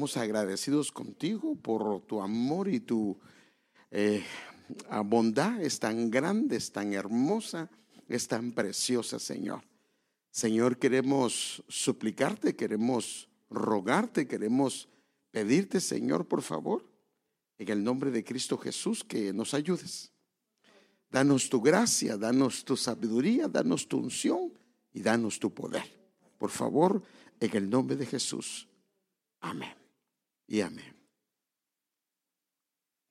estamos agradecidos contigo por tu amor y tu eh, bondad. Es tan grande, es tan hermosa, es tan preciosa, Señor. Señor, queremos suplicarte, queremos rogarte, queremos pedirte, Señor, por favor, en el nombre de Cristo Jesús, que nos ayudes. Danos tu gracia, danos tu sabiduría, danos tu unción y danos tu poder. Por favor, en el nombre de Jesús. Amén. Y amén.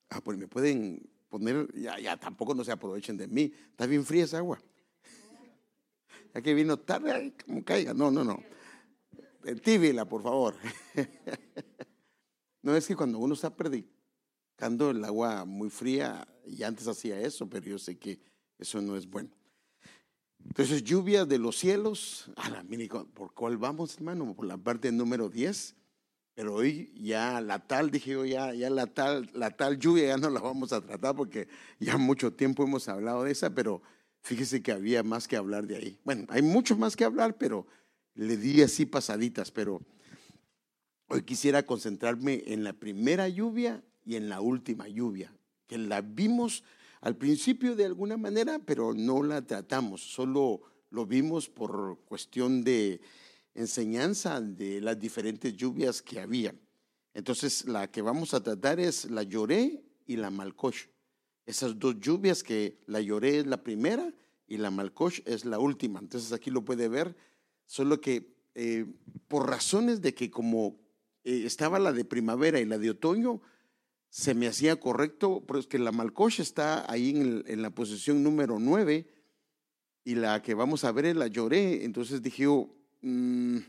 Ah, pues me pueden poner, ya, ya tampoco no se aprovechen de mí. Está bien fría esa agua. Ya que vino tarde, como caiga. No, no, no. Tíbila, por favor. No es que cuando uno está predicando el agua muy fría, y antes hacía eso, pero yo sé que eso no es bueno. Entonces, lluvia de los cielos. ¿Por cuál vamos, hermano? Por la parte número 10. Pero hoy ya la tal, dije yo, ya, ya la, tal, la tal lluvia ya no la vamos a tratar porque ya mucho tiempo hemos hablado de esa, pero fíjese que había más que hablar de ahí. Bueno, hay mucho más que hablar, pero le di así pasaditas, pero hoy quisiera concentrarme en la primera lluvia y en la última lluvia, que la vimos al principio de alguna manera, pero no la tratamos, solo lo vimos por cuestión de enseñanza de las diferentes lluvias que había. Entonces, la que vamos a tratar es la lloré y la malcosh. Esas dos lluvias que la lloré es la primera y la malcosh es la última. Entonces, aquí lo puede ver, solo que eh, por razones de que como eh, estaba la de primavera y la de otoño, se me hacía correcto, pero es que la malcosh está ahí en, la posición número 9 y la que vamos a ver es la lloré. Entonces dije yo, Mm,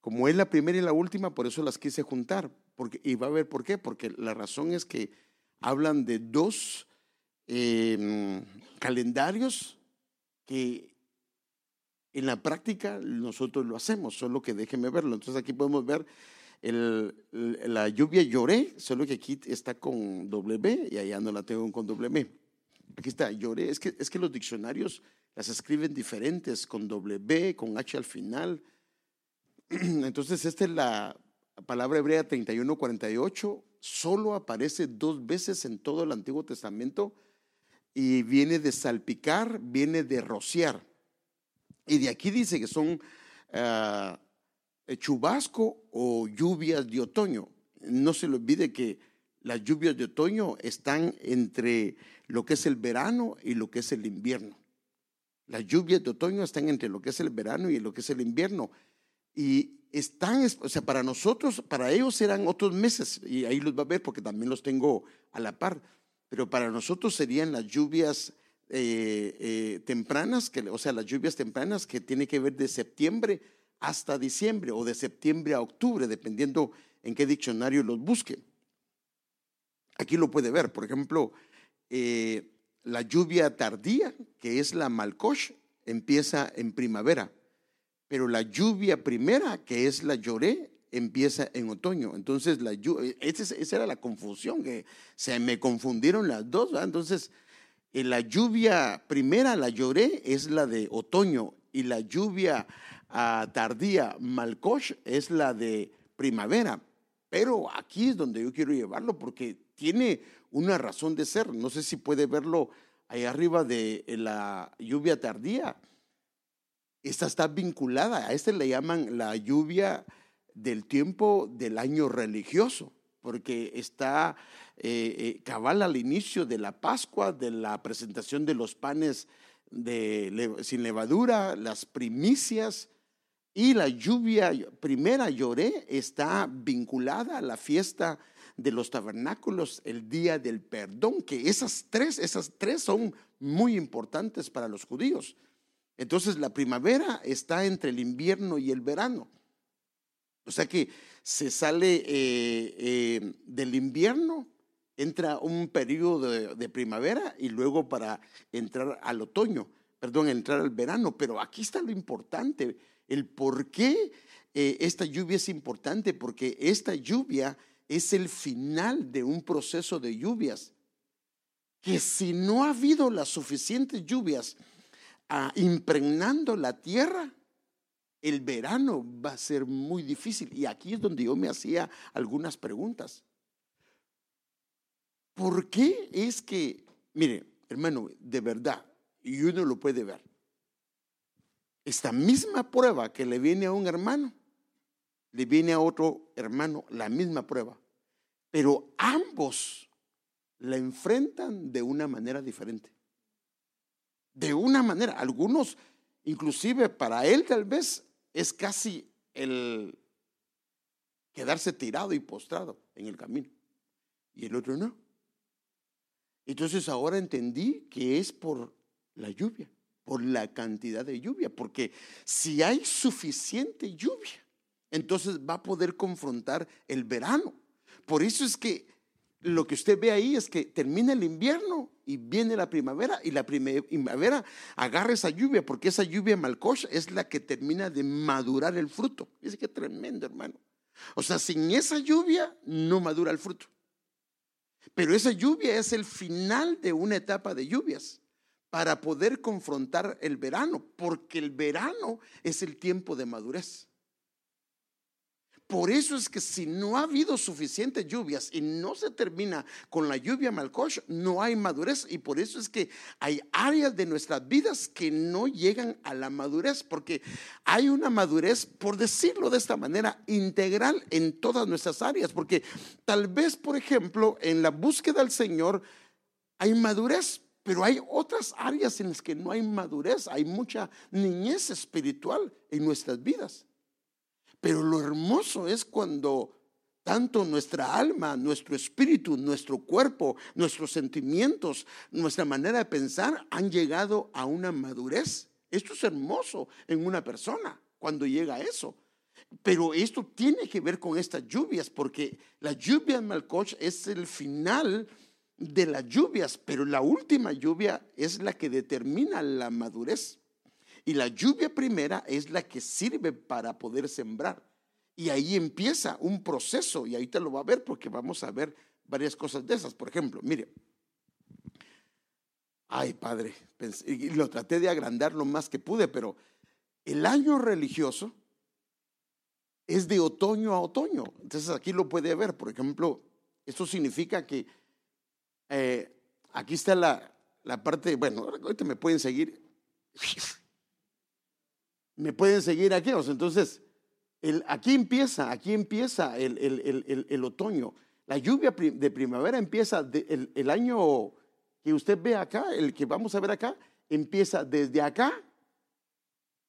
como es la primera y la última, por eso las quise juntar. Y va a ver por qué, porque la razón es que hablan de dos em, calendarios que en la práctica nosotros lo hacemos, solo que déjenme verlo. Entonces aquí podemos ver la lluvia lloré, solo que aquí está con W y allá no la tengo con W. Aquí está, lloré. Es que, es que los diccionarios las escriben diferentes, con W, con H al final. Entonces, esta es la palabra hebrea 3148, solo aparece dos veces en todo el Antiguo Testamento y viene de salpicar, viene de rociar. Y de aquí dice que son ah, chubasco o lluvias de otoño. No se le olvide que las lluvias de otoño están entre lo que es el verano y lo que es el invierno. Las lluvias de otoño están entre lo que es el verano y lo que es el invierno. Y están, o sea, para nosotros, para ellos serán otros meses, y ahí los va a ver porque también los tengo a la par, pero para nosotros serían las lluvias eh, eh, tempranas, o sea, las lluvias tempranas que tiene que ver de septiembre hasta diciembre o de septiembre a octubre, dependiendo en qué diccionario los busque. Aquí lo puede ver, por ejemplo, eh, la lluvia tardía, que es la malcosh, empieza en primavera, pero la lluvia primera, que es la lloré, empieza en otoño. Entonces, la esa era la confusión, que se me confundieron las dos. Entonces, eh, la lluvia primera, la lloré, es la de otoño, y la lluvia ah, tardía, malcosh, es la de primavera. Pero aquí es donde yo quiero llevarlo, porque tiene una razón de ser. No sé si puede verlo ahí arriba de la lluvia tardía. Esta está vinculada, a este le llaman la lluvia del tiempo del año religioso, porque está eh, eh, cabal al inicio de la Pascua, de la presentación de los panes sin levadura, las primicias, y la lluvia primera lloré está vinculada a la fiesta de los tabernáculos, el día del perdón, que esas tres, esas tres son muy importantes para los judíos. Entonces la primavera está entre el invierno y el verano. O sea que se sale eh, eh, del invierno, entra un periodo de, primavera y luego para entrar al otoño, perdón, entrar al verano. Pero aquí está lo importante, el por qué eh, esta lluvia es importante, porque esta lluvia es el final de un proceso de lluvias. Que si no ha habido las suficientes lluvias ah, impregnando la tierra, el verano va a ser muy difícil. Y aquí es donde yo me hacía algunas preguntas. ¿Por qué es que, mire, hermano, de verdad, y uno lo puede ver, esta misma prueba que le viene a un hermano, le viene a otro hermano la misma prueba, pero ambos la enfrentan de una manera diferente. De una manera, algunos, inclusive para él tal vez es casi el quedarse tirado y postrado en el camino, y el otro no. Entonces ahora entendí que es por la lluvia, por la cantidad de lluvia, porque si hay suficiente lluvia, entonces va a poder confrontar el verano. Por eso es que lo que usted ve ahí es que termina el invierno y viene la primavera y la primavera agarra esa lluvia porque esa lluvia malcocha es la que termina de madurar el fruto. Es que tremendo, hermano. O sea, sin esa lluvia no madura el fruto. Pero esa lluvia es el final de una etapa de lluvias para poder confrontar el verano, porque el verano es el tiempo de madurez. Por eso es que si no ha habido suficientes lluvias y no se termina con la lluvia malcosh, no hay madurez. Y por eso es que hay áreas de nuestras vidas que no llegan a la madurez, porque hay una madurez, por decirlo de esta manera, integral en todas nuestras áreas. Porque tal vez, por ejemplo, en la búsqueda del Señor hay madurez, pero hay otras áreas en las que no hay madurez, hay mucha niñez espiritual en nuestras vidas. Pero lo hermoso es cuando tanto nuestra alma, nuestro espíritu, nuestro cuerpo, nuestros sentimientos, nuestra manera de pensar han llegado a una madurez. Esto es hermoso en una persona cuando llega a eso. Pero esto tiene que ver con estas lluvias, porque la lluvia en Malcoch es el final de las lluvias, pero la última lluvia es la que determina la madurez. Y la lluvia primera es la que sirve para poder sembrar. Y ahí empieza un proceso, y te lo va a ver porque vamos a ver varias cosas de esas. Por ejemplo, mire, ay padre, y lo traté de agrandar lo más que pude, pero el año religioso es de otoño a otoño. Entonces aquí lo puede ver, por ejemplo, esto significa que eh, aquí está la, la parte, bueno, ahorita me pueden seguir me pueden seguir aquí. entonces, aquí empieza, aquí empieza el, el, otoño. La lluvia de primavera empieza, el, año que usted ve acá, el que vamos a ver acá, empieza desde acá,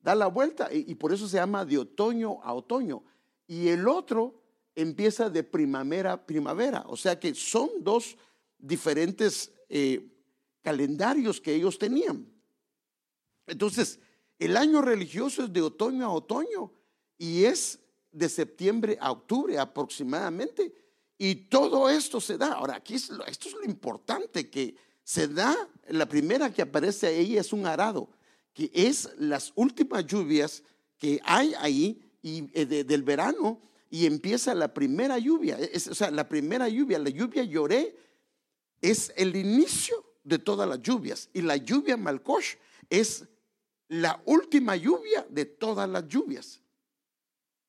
da la vuelta y, por eso se llama de otoño a otoño. Y el otro empieza de primavera a primavera. O sea que son dos diferentes eh, calendarios que ellos tenían. Entonces, el año religioso es de otoño a otoño y es de septiembre a octubre aproximadamente. Y todo esto se da. Ahora, aquí esto es lo importante que se da. La primera que aparece ahí es un arado, que es las últimas lluvias que hay ahí y, eh, del verano y empieza la primera lluvia. o sea, la primera lluvia, la lluvia lloré, es el inicio de todas las lluvias. Y la lluvia Malkosh es la última lluvia de todas las lluvias.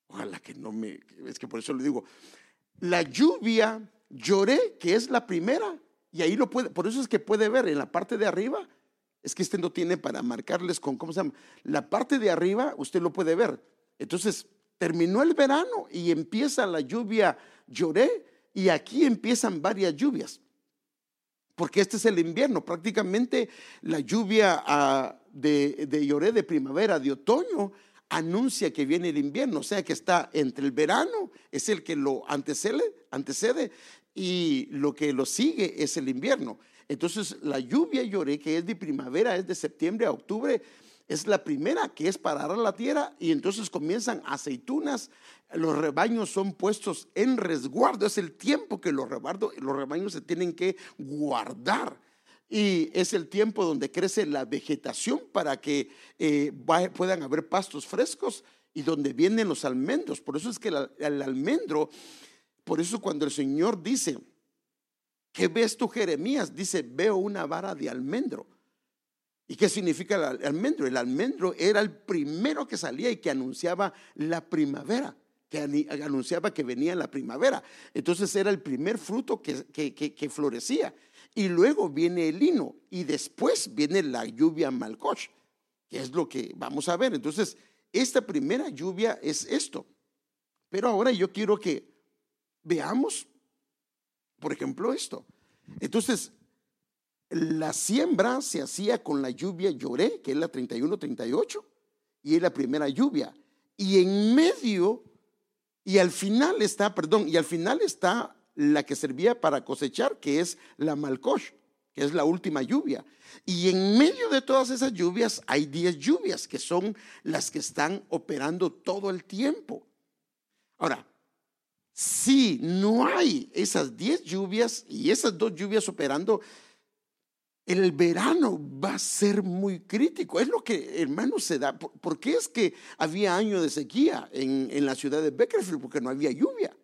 Ojalá que no me, es que por eso le digo, la lluvia lloré, que es la primera, y ahí lo puede, por eso es que puede ver en la parte de arriba, es que este no tiene para marcarles con, ¿cómo se llama? La parte de arriba usted lo puede ver. Entonces, terminó el verano y empieza la lluvia lloré, y aquí empiezan varias lluvias porque este es el invierno. Prácticamente la lluvia ah, de, de lloré de primavera, de otoño, anuncia que viene el invierno, o sea que está entre el verano, es el que lo antecede, antecede y lo que lo sigue es el invierno. Entonces la lluvia lloré, que es de primavera, es de septiembre a octubre, es la primera que es para arar la tierra y entonces comienzan aceitunas, los rebaños son puestos en resguardo, es el tiempo que los, los rebaños se tienen que guardar. Y es el tiempo donde crece la vegetación para que eh, puedan haber pastos frescos y donde vienen los almendros. Por eso es que el, almendro, por eso cuando el Señor dice, ¿qué ves tú Jeremías? Dice, veo una vara de almendro. ¿Y qué significa el almendro? El almendro era el primero que salía y que anunciaba la primavera, que anunciaba que venía la primavera. Entonces era el primer fruto que, que, florecía. Y luego viene el lino y después viene la lluvia malcoch, que es lo que vamos a ver. Entonces, esta primera lluvia es esto. Pero ahora yo quiero que veamos, por ejemplo, esto. Entonces, la siembra se hacía con la lluvia lloré, que es la 31-38, y es la primera lluvia. Y en medio, y al final está, perdón, y al final está la que servía para cosechar, que es la malcosh, que es la última lluvia. Y en medio de todas esas lluvias hay 10 lluvias, que son las que están operando todo el tiempo. Ahora, si no hay esas 10 lluvias y esas dos lluvias operando, el verano va a ser muy crítico. Es lo que, hermano, se da. ¿Por qué es que había años de sequía en, la ciudad de Beckerfield? Porque no había lluvia.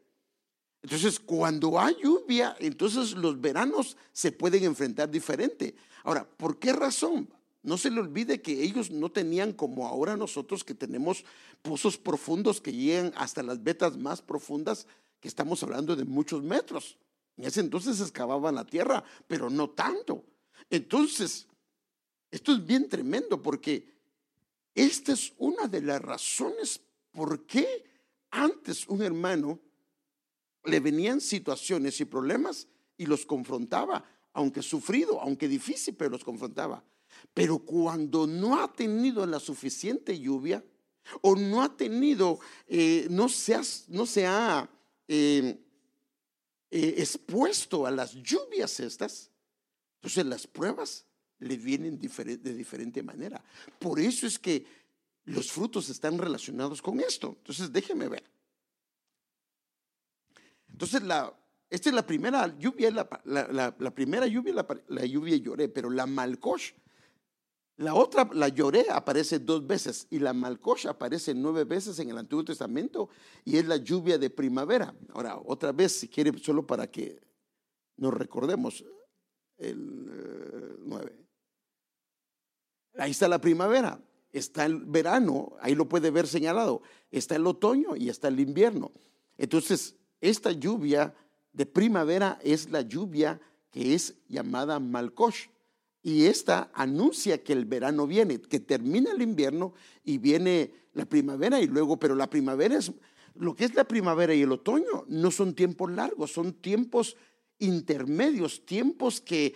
Entonces, cuando hay lluvia, entonces los veranos se pueden enfrentar diferente. Ahora, ¿por qué razón? No se le olvide que ellos no tenían como ahora nosotros que tenemos pozos profundos que llegan hasta las vetas más profundas, que estamos hablando de muchos metros. En ese entonces excavaban la tierra, pero no tanto. Entonces, esto es bien tremendo porque esta es una de las razones por qué antes un hermano le venían situaciones y problemas y los confrontaba, aunque sufrido, aunque difícil, pero los confrontaba. Pero cuando no ha tenido la suficiente lluvia o no ha tenido, eh, no, se ha, no se ha eh, eh, expuesto a las lluvias estas, entonces las pruebas le vienen de diferente manera. Por eso es que los frutos están relacionados con esto. Entonces déjeme ver. Entonces la, esta es la primera lluvia, la, la, primera lluvia, la, lluvia lloré, pero la malcosh, la otra, la lloré, aparece dos veces y la malcosh aparece nueve veces en el Antiguo Testamento y es la lluvia de primavera. Ahora, otra vez, si quiere, solo para que nos recordemos, el 9. Eh, ahí está la primavera, está el verano, ahí lo puede ver señalado, está el otoño y está el invierno. Entonces, esta lluvia de primavera es la lluvia que es llamada Malkosh. Y esta anuncia que el verano viene, que termina el invierno y viene la primavera y luego, pero la primavera es, lo que es la primavera y el otoño no son tiempos largos, son tiempos intermedios, tiempos que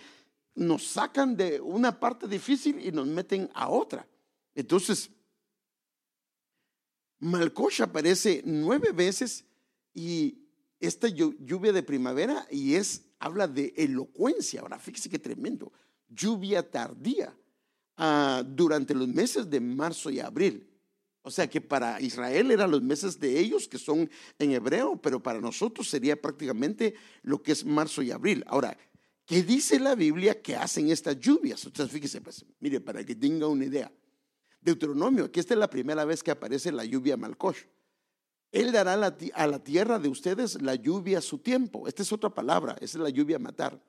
nos sacan de una parte difícil y nos meten a otra. Entonces, Malkosh aparece nueve veces y esta lluvia de primavera y es, habla de elocuencia. Ahora, fíjese qué tremendo. Lluvia tardía ah, durante los meses de marzo y abril. O sea que para Israel eran los meses de ellos, que son en hebreo, pero para nosotros sería prácticamente lo que es marzo y abril. Ahora, ¿qué dice la Biblia que hacen estas lluvias? Entonces, fíjese, pues, mire, para que tenga una idea. Deuteronomio, aquí esta es la primera vez que aparece la lluvia Malkosh. Él dará a la tierra de ustedes la lluvia a su tiempo. Esta es otra palabra, esa es la lluvia matar.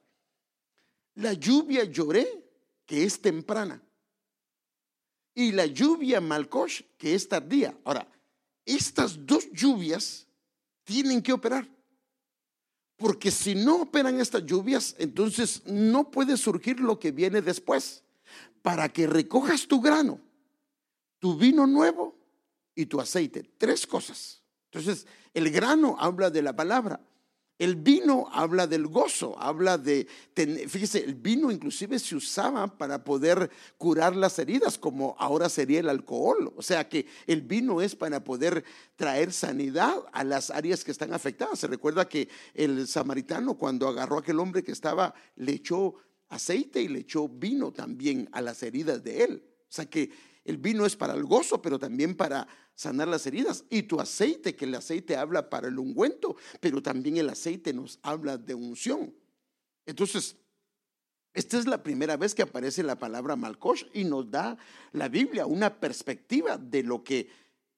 La lluvia lloré, que es temprana y la lluvia Malkosh, que es tardía. Ahora, estas dos lluvias tienen que operar. Porque si no operan estas lluvias, entonces no puede surgir lo que viene después. Para que recojas tu grano, tu vino nuevo y tu aceite. Tres cosas. Entonces, el grano habla de la palabra. El vino habla del gozo, habla de, fíjese, el vino inclusive se usaba para poder curar las heridas, como ahora sería el alcohol. O sea que el vino es para poder traer sanidad a las áreas que están afectadas. Se recuerda que el samaritano cuando agarró a aquel hombre que estaba, le echó aceite y le echó vino también a las heridas de él. O sea que el vino es para el gozo, pero también para sanar las heridas. Y tu aceite, que el aceite habla para el ungüento, pero también el aceite nos habla de unción. Entonces, esta es la primera vez que aparece la palabra Malkosh y nos da la Biblia una perspectiva de lo que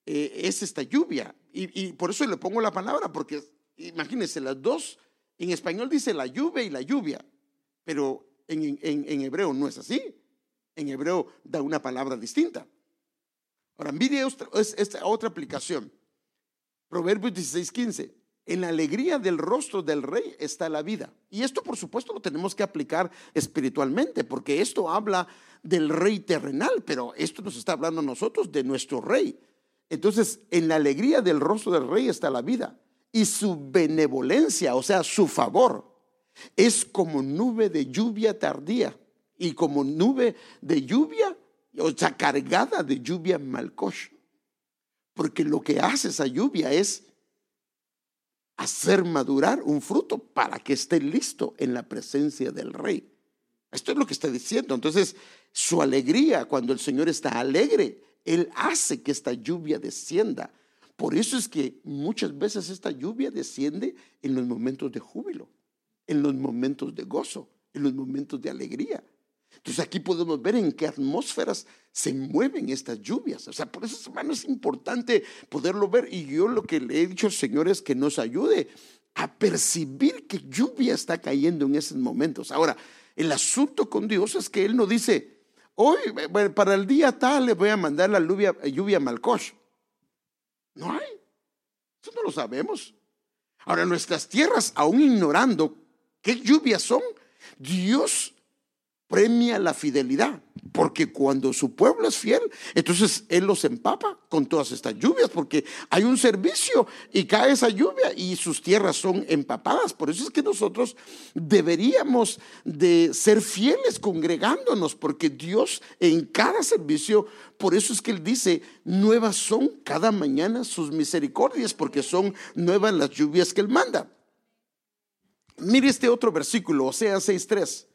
eh, es esta lluvia. Y, por eso le pongo la palabra, porque imagínense, las dos, en español dice la lluvia y la lluvia, pero en, en hebreo no es así. En hebreo da una palabra distinta. Ahora, mire esta otra aplicación. Proverbios 16, 15. En la alegría del rostro del rey está la vida. Y esto, por supuesto, lo tenemos que aplicar espiritualmente, porque esto habla del rey terrenal, pero esto nos está hablando a nosotros de nuestro rey. Entonces, en la alegría del rostro del rey está la vida. Y su benevolencia, o sea, su favor, es como nube de lluvia tardía y como nube de lluvia, o sea, cargada de lluvia malcosh. Porque lo que hace esa lluvia es hacer madurar un fruto para que esté listo en la presencia del rey. Esto es lo que está diciendo. Entonces, su alegría, cuando el Señor está alegre, Él hace que esta lluvia descienda. Por eso es que muchas veces esta lluvia desciende en los momentos de júbilo, en los momentos de gozo, en los momentos de alegría. Entonces aquí podemos ver en qué atmósferas se mueven estas lluvias. O sea, por eso, hermano, es importante poderlo ver. Y yo lo que le he dicho al Señor es que nos ayude a percibir que lluvia está cayendo en esos momentos. Ahora, el asunto con Dios es que Él no dice, hoy, para el día tal le voy a mandar la lluvia, lluvia Malcosh. No hay. Eso no lo sabemos. Ahora, nuestras tierras, aún ignorando qué lluvias son, Dios premia la fidelidad, porque cuando su pueblo es fiel, entonces Él los empapa con todas estas lluvias, porque hay un servicio y cae esa lluvia y sus tierras son empapadas. Por eso es que nosotros deberíamos de ser fieles congregándonos, porque Dios en cada servicio, por eso es que Él dice, nuevas son cada mañana sus misericordias, porque son nuevas las lluvias que Él manda. Mire este otro versículo, o sea, 6.3.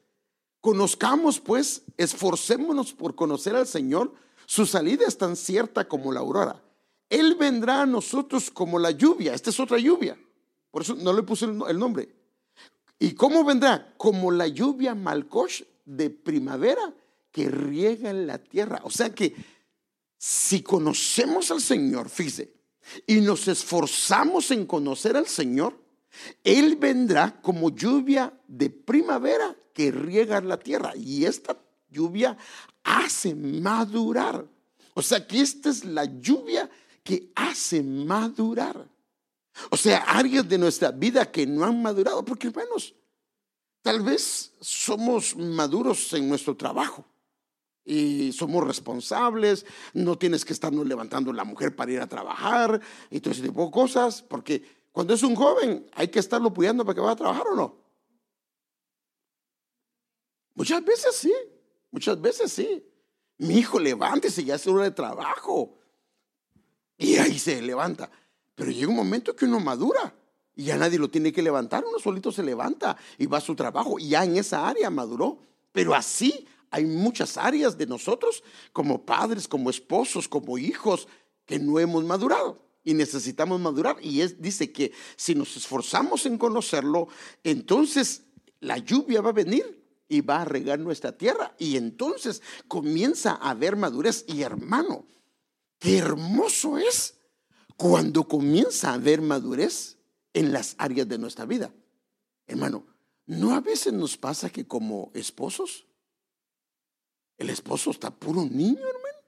Conozcamos pues, esforcémonos por conocer al Señor. Su salida es tan cierta como la aurora. Él vendrá a nosotros como la lluvia. Esta es otra lluvia. Por eso no le puse el nombre. ¿Y cómo vendrá? Como la lluvia malcosh de primavera que riega en la tierra. O sea que si conocemos al Señor, fíjese, y nos esforzamos en conocer al Señor, Él vendrá como lluvia de primavera que riega la tierra y esta lluvia hace madurar. O sea que esta es la lluvia que hace madurar. O sea, áreas de nuestra vida que no han madurado, porque hermanos, tal vez somos maduros en nuestro trabajo y somos responsables, no tienes que estarnos levantando la mujer para ir a trabajar y todo ese tipo de cosas, porque cuando es un joven hay que estarlo apoyando para que vaya a trabajar o no. Muchas veces sí, muchas veces sí. Mi hijo, levántese, ya es hora de trabajo. Y ahí se levanta. Pero llega un momento que uno madura y ya nadie lo tiene que levantar, uno solito se levanta y va a su trabajo y ya en esa área maduró. Pero así hay muchas áreas de nosotros, como padres, como esposos, como hijos, que no hemos madurado y necesitamos madurar. Y es, dice que si nos esforzamos en conocerlo, entonces la lluvia va a venir y va a regar nuestra tierra. Y entonces comienza a haber madurez. Y hermano, qué hermoso es cuando comienza a haber madurez en las áreas de nuestra vida. Hermano, ¿no a veces nos pasa que como esposos, el esposo está puro niño, hermano?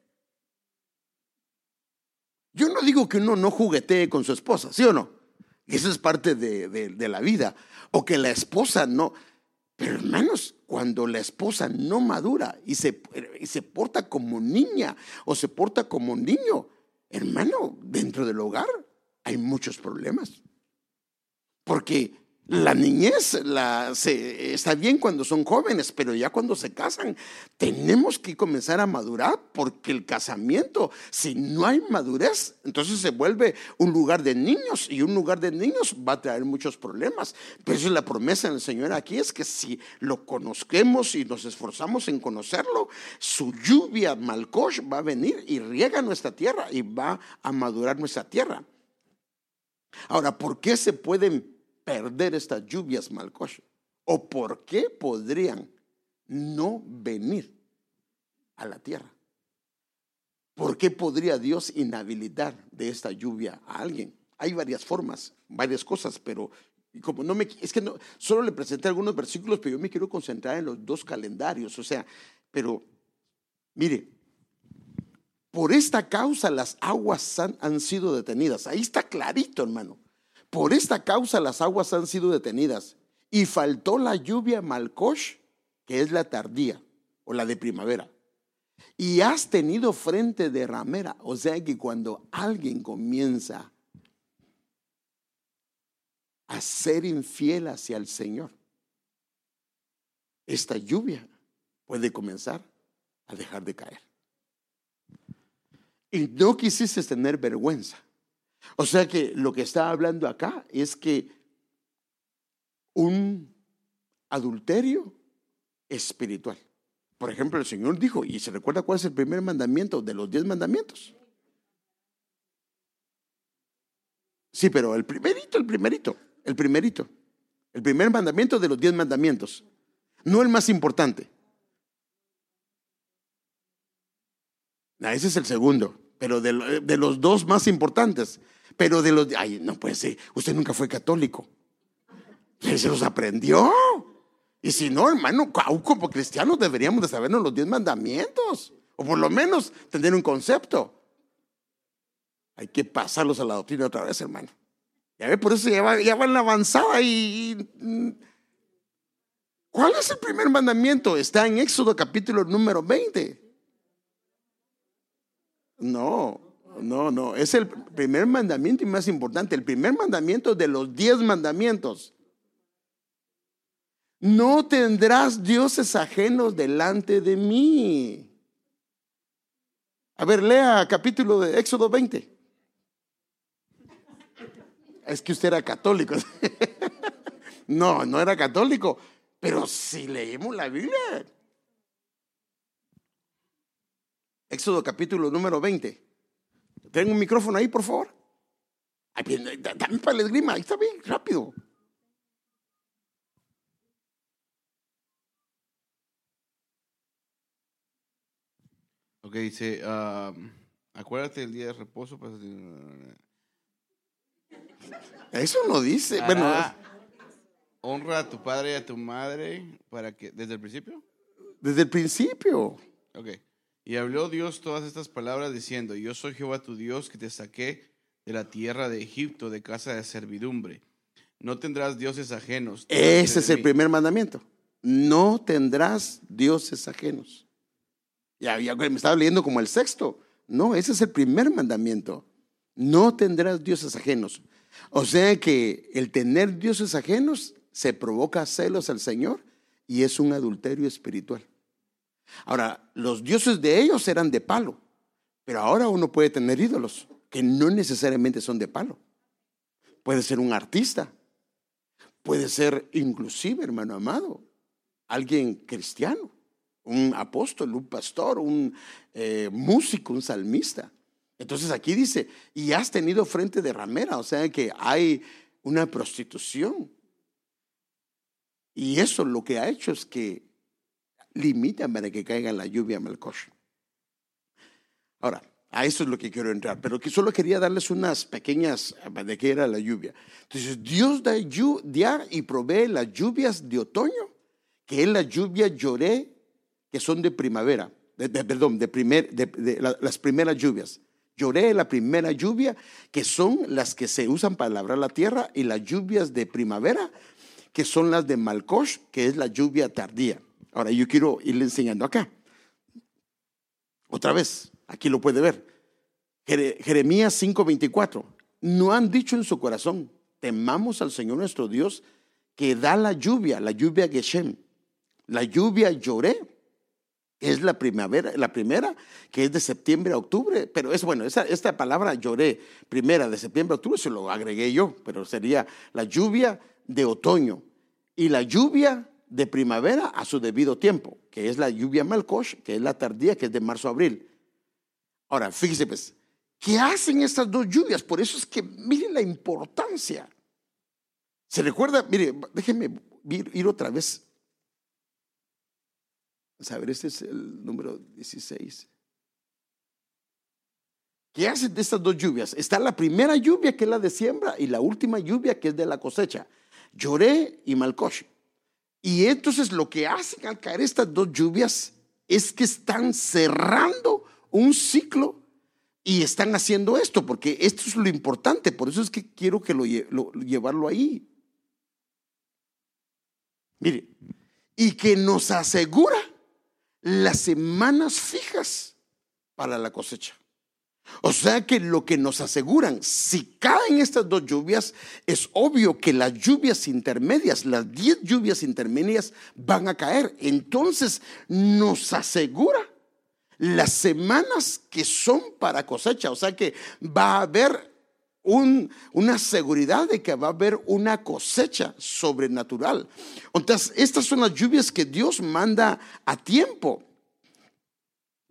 Yo no digo que uno no juguetee con su esposa, ¿sí o no? Eso es parte de, de la vida. O que la esposa no, pero hermanos, cuando la esposa no madura y se, y se porta como niña o se porta como niño, hermano, dentro del hogar hay muchos problemas. Porque la niñez está bien cuando son jóvenes, pero ya cuando se casan tenemos que comenzar a madurar porque el casamiento, si no hay madurez, entonces se vuelve un lugar de niños y un lugar de niños va a traer muchos problemas. Pero eso es la promesa del Señor aquí, es que si lo conozquemos y nos esforzamos en conocerlo, su lluvia malcosh va a venir y riega nuestra tierra y va a madurar nuestra tierra. Ahora, ¿por qué se pueden perder estas lluvias Malcosh? ¿O por qué podrían no venir a la tierra? ¿Por qué podría Dios inhabilitar de esta lluvia a alguien? Hay varias formas, varias cosas, pero como no me es que no solo le presenté algunos versículos, pero yo me quiero concentrar en los dos calendarios, o sea, pero Mire, por esta causa las aguas han, han, sido detenidas. Ahí está clarito, hermano. Por esta causa las aguas han sido detenidas. Y faltó la lluvia Malkosh, que es la tardía o la de primavera. Y has tenido frente de ramera. O sea que cuando alguien comienza a ser infiel hacia el Señor, esta lluvia puede comenzar a dejar de caer. Y no quisiste tener vergüenza. O sea que lo que está hablando acá es que un adulterio espiritual. Por ejemplo, el Señor dijo, y se recuerda cuál es el primer mandamiento de los diez mandamientos. Sí, pero el primerito, el primerito, el primerito. El primer mandamiento de los diez mandamientos. No el más importante. ese es el segundo, pero de, los dos más importantes. Pero de los, ay, no puede ser, usted nunca fue católico. Se los aprendió. Y si no, hermano, como cristianos deberíamos de sabernos los diez mandamientos. O por lo menos tener un concepto. Hay que pasarlos a la doctrina otra vez, hermano. Ya ve, por eso ya, va, ya van avanzada y, y ¿Cuál es el primer mandamiento? Está en Éxodo capítulo número 20. No, no, no. Es el primer mandamiento y más importante. El primer mandamiento de los diez mandamientos. No tendrás dioses ajenos delante de mí. A ver, lea capítulo de Éxodo 20. Es que usted era católico. no, no era católico. Pero si leemos la Biblia. Éxodo capítulo número 20. Tengo un micrófono ahí, por favor. Dame para el esgrima, ahí está bien, rápido. Ok, dice, acuérdate del día de reposo. Pues, Eso no dice. bueno, Honra a tu padre y a tu madre para que, ¿desde el principio? Desde el principio. Ok. Y habló Dios todas estas palabras diciendo, yo soy Jehová tu Dios que te saqué de la tierra de Egipto, de casa de servidumbre. No tendrás dioses ajenos. Ese es el primer mandamiento. No tendrás dioses ajenos. Ya, ya me estaba leyendo como el sexto. No, ese es el primer mandamiento. No tendrás dioses ajenos. O sea que el tener dioses ajenos se provoca celos al Señor y es un adulterio espiritual. Ahora, los dioses de ellos eran de palo, pero ahora uno puede tener ídolos que no necesariamente son de palo. Puede ser un artista, puede ser inclusive, hermano amado, alguien cristiano, un apóstol, un pastor, un eh, músico, un salmista. Entonces aquí dice, y has tenido frente de ramera, o sea que hay una prostitución y eso lo que ha hecho es que limita para que caiga la lluvia Melkosh. Ahora, a eso es lo que quiero entrar, pero que solo quería darles unas pequeñas de qué era la lluvia. Entonces, Dios da, y provee las lluvias de otoño, que es la lluvia lloré, que son de primavera, perdón, de, primer, de, las primeras lluvias. Lloré la primera lluvia, que son las que se usan para labrar la tierra, y las lluvias de primavera que son las de Malkosh, que es la lluvia tardía. Ahora yo quiero irle enseñando acá. Otra vez, aquí lo puede ver. Jeremías 5:24. No han dicho en su corazón, temamos al Señor nuestro Dios que da la lluvia, la lluvia Geshem. La lluvia lloré, es la primavera, la primera, que es de septiembre a octubre, pero es bueno, esta palabra lloré, primera de septiembre a octubre, se lo agregué yo, pero sería la lluvia de otoño y la lluvia de primavera a su debido tiempo, que es la lluvia Malkosh, que es la tardía, que es de marzo a abril. Ahora, fíjese pues, ¿qué hacen estas dos lluvias? Por eso es que miren la importancia. ¿Se recuerda? Mire, déjenme ir, otra vez. A ver, este es el número 16. ¿Qué hacen de estas dos lluvias? Está la primera lluvia que es la de siembra y la última lluvia que es de la cosecha. Lloré y Malkosh. Y entonces lo que hacen al caer estas dos lluvias es que están cerrando un ciclo y están haciendo esto, porque esto es lo importante, por eso es que quiero que lo, llevarlo ahí. Mire, y que nos asegura las semanas fijas para la cosecha. O sea que lo que nos aseguran, si caen estas dos lluvias, es obvio que las lluvias intermedias, las diez lluvias intermedias van a caer. Entonces nos asegura las semanas que son para cosecha. O sea que va a haber una seguridad de que va a haber una cosecha sobrenatural. Entonces, estas son las lluvias que Dios manda a tiempo.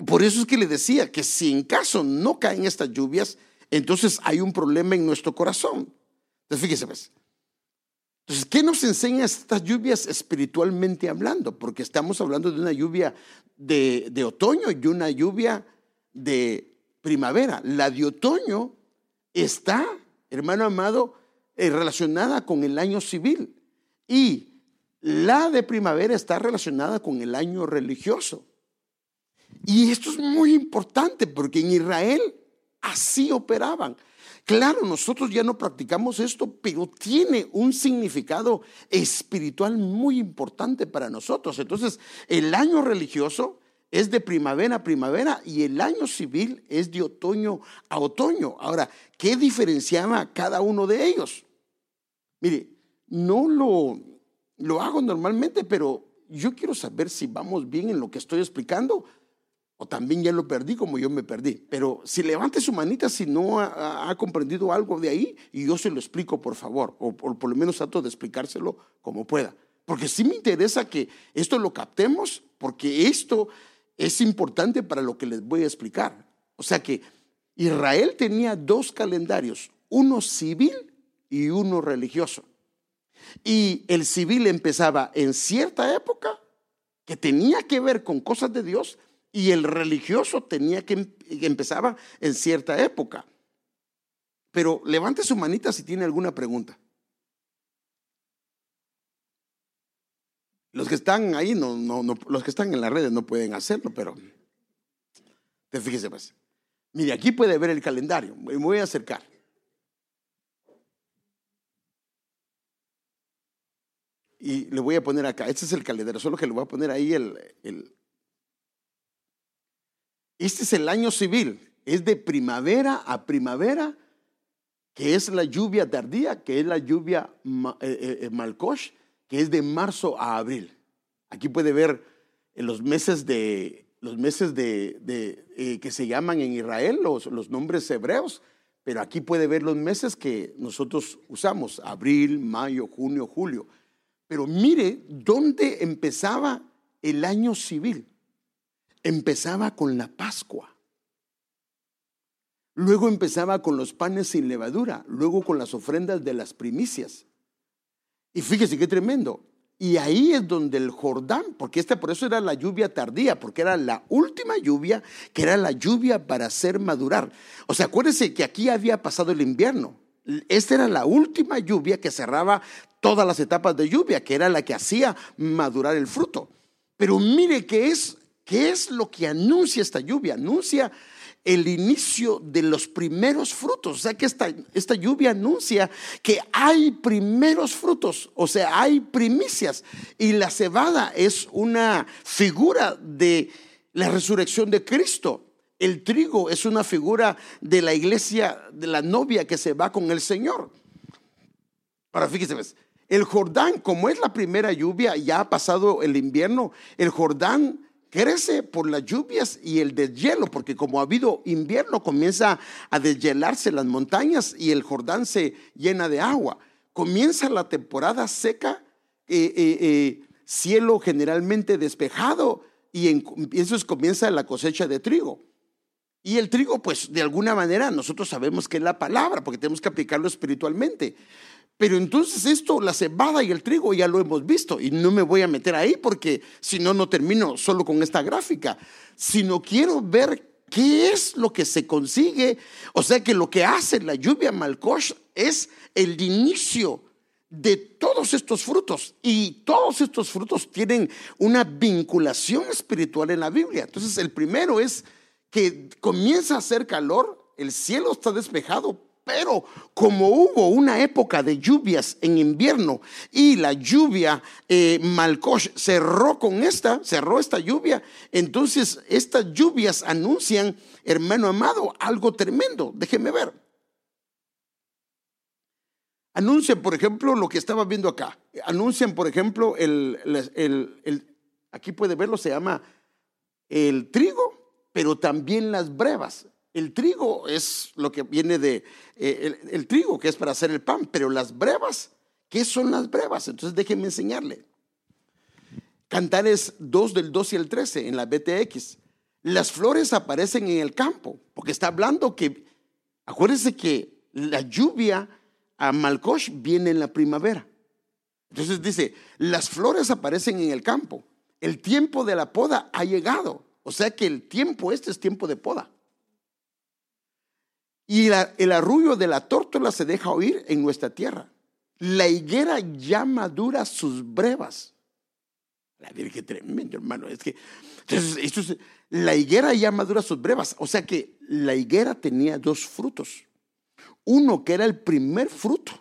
Por eso es que le decía que si en caso no caen estas lluvias, entonces hay un problema en nuestro corazón. Entonces, fíjese, pues. Entonces, ¿qué nos enseña estas lluvias espiritualmente hablando? Porque estamos hablando de una lluvia de, otoño y una lluvia de primavera. La de otoño está, hermano amado, eh, relacionada con el año civil. Y la de primavera está relacionada con el año religioso. Y esto es muy importante porque en Israel así operaban. Claro, nosotros ya no practicamos esto, pero tiene un significado espiritual muy importante para nosotros. Entonces, el año religioso es de primavera a primavera y el año civil es de otoño a otoño. Ahora, ¿qué diferenciaba cada uno de ellos? Mire, no lo, lo hago normalmente, pero yo quiero saber si vamos bien en lo que estoy explicando o también ya lo perdí como yo me perdí. Pero si levante su manita si no ha, comprendido algo de ahí y yo se lo explico, por favor, o, por lo menos trato de explicárselo como pueda. Porque sí me interesa que esto lo captemos, porque esto es importante para lo que les voy a explicar. O sea que Israel tenía dos calendarios, uno civil y uno religioso. Y el civil empezaba en cierta época que tenía que ver con cosas de Dios y el religioso tenía que, empezaba en cierta época. Pero levante su manita si tiene alguna pregunta. Los que están ahí, no, no, no, los que están en las redes no pueden hacerlo, pero te fíjese pues. Mire, aquí puede ver el calendario. Me voy a acercar. Y le voy a poner acá. Este es el calendario, solo que le voy a poner ahí el, el, este es el año civil, es de primavera a primavera, que es la lluvia tardía, que es la lluvia eh, eh, eh, que es de marzo a abril. Aquí puede ver en los meses de los meses de, que se llaman en Israel los, los nombres hebreos, pero aquí puede ver los meses que nosotros usamos, abril, mayo, junio, julio. Pero mire dónde empezaba el año civil empezaba con la Pascua. Luego empezaba con los panes sin levadura, luego con las ofrendas de las primicias. Y fíjese qué tremendo. Y ahí es donde el Jordán, porque esta por eso era la lluvia tardía, porque era la última lluvia, que era la lluvia para hacer madurar. O sea, acuérdense que aquí había pasado el invierno. Esta era la última lluvia que cerraba todas las etapas de lluvia, que era la que hacía madurar el fruto. Pero mire que es ¿Qué es lo que anuncia esta lluvia? Anuncia el inicio de los primeros frutos. O sea que esta, esta lluvia anuncia que hay primeros frutos, o sea, hay primicias. Y la cebada es una figura de la resurrección de Cristo. El trigo es una figura de la iglesia, de la novia que se va con el Señor. Ahora fíjese, el Jordán, como es la primera lluvia, ya ha pasado el invierno, el Jordán crece por las lluvias y el deshielo, porque como ha habido invierno, comienza a deshielarse las montañas y el Jordán se llena de agua. Comienza la temporada seca, eh, eh, eh, cielo generalmente despejado, y en, eso comienza la cosecha de trigo. Y el trigo, pues de alguna manera nosotros sabemos que es la palabra, porque tenemos que aplicarlo espiritualmente. Pero entonces esto, la cebada y el trigo ya lo hemos visto y no me voy a meter ahí porque si no, no termino solo con esta gráfica, sino quiero ver qué es lo que se consigue. O sea que lo que hace la lluvia Malkosh es el inicio de todos estos frutos. Y todos estos frutos tienen una vinculación espiritual en la Biblia. Entonces, el primero es que comienza a hacer calor, el cielo está despejado, pero como hubo una época de lluvias en invierno y la lluvia eh, Malkosh cerró con esta, cerró esta lluvia, entonces estas lluvias anuncian, hermano amado, algo tremendo. Déjeme ver. Anuncian, por ejemplo, lo que estaba viendo acá. Anuncian, por ejemplo, el, el aquí puede verlo, se llama el trigo, pero también las brevas. El trigo es lo que viene de, eh, el, trigo que es para hacer el pan, pero las brevas, ¿qué son las brevas? Entonces déjenme enseñarle. Cantares 2 del 2 y el 13 en la BTX. Las flores aparecen en el campo, porque está hablando que, acuérdense que la lluvia a Malkosh viene en la primavera. Entonces dice, las flores aparecen en el campo. El tiempo de la poda ha llegado. O sea que el tiempo este es tiempo de poda. Y el arrullo de la tórtola se deja oír en nuestra tierra. La higuera ya madura sus brevas. La que tremendo, hermano. Es que, la higuera ya madura sus brevas. O sea que la higuera tenía dos frutos. Uno que era el primer fruto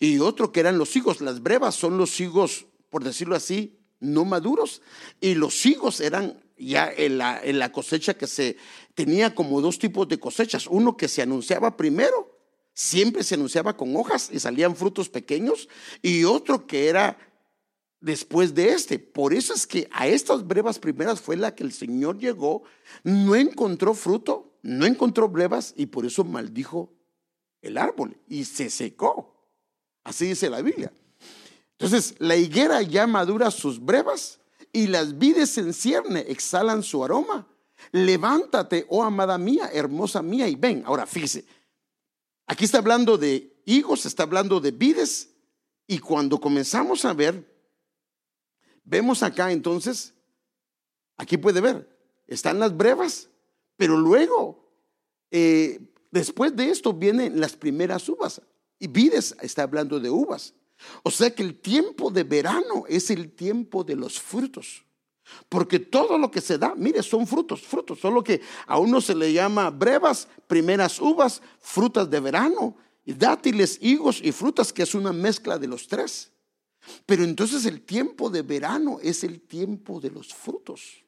y otro que eran los higos. Las brevas son los higos, por decirlo así, no maduros. Y los higos eran ya en la, cosecha que se tenía como dos tipos de cosechas. Uno que se anunciaba primero, siempre se anunciaba con hojas y salían frutos pequeños, y otro que era después de este. Por eso es que a estas brevas primeras fue la que el Señor llegó, no encontró fruto, no encontró brevas y por eso maldijo el árbol y se secó. Así dice la Biblia. Entonces, la higuera ya madura sus brevas y las vides en cierne exhalan su aroma. Levántate, oh amada mía, hermosa mía, y ven. Ahora, fíjese, aquí está hablando de higos, está hablando de vides, y cuando comenzamos a ver, vemos acá entonces, aquí puede ver, están las brevas, pero luego, eh, después de esto vienen las primeras uvas, y vides está hablando de uvas. O sea que el tiempo de verano es el tiempo de los frutos. Porque todo lo que se da, mire, son frutos, frutos. Solo que a uno se le llama brevas, primeras uvas, frutas de verano, dátiles, higos y frutas, que es una mezcla de los tres. Pero entonces el tiempo de verano es el tiempo de los frutos.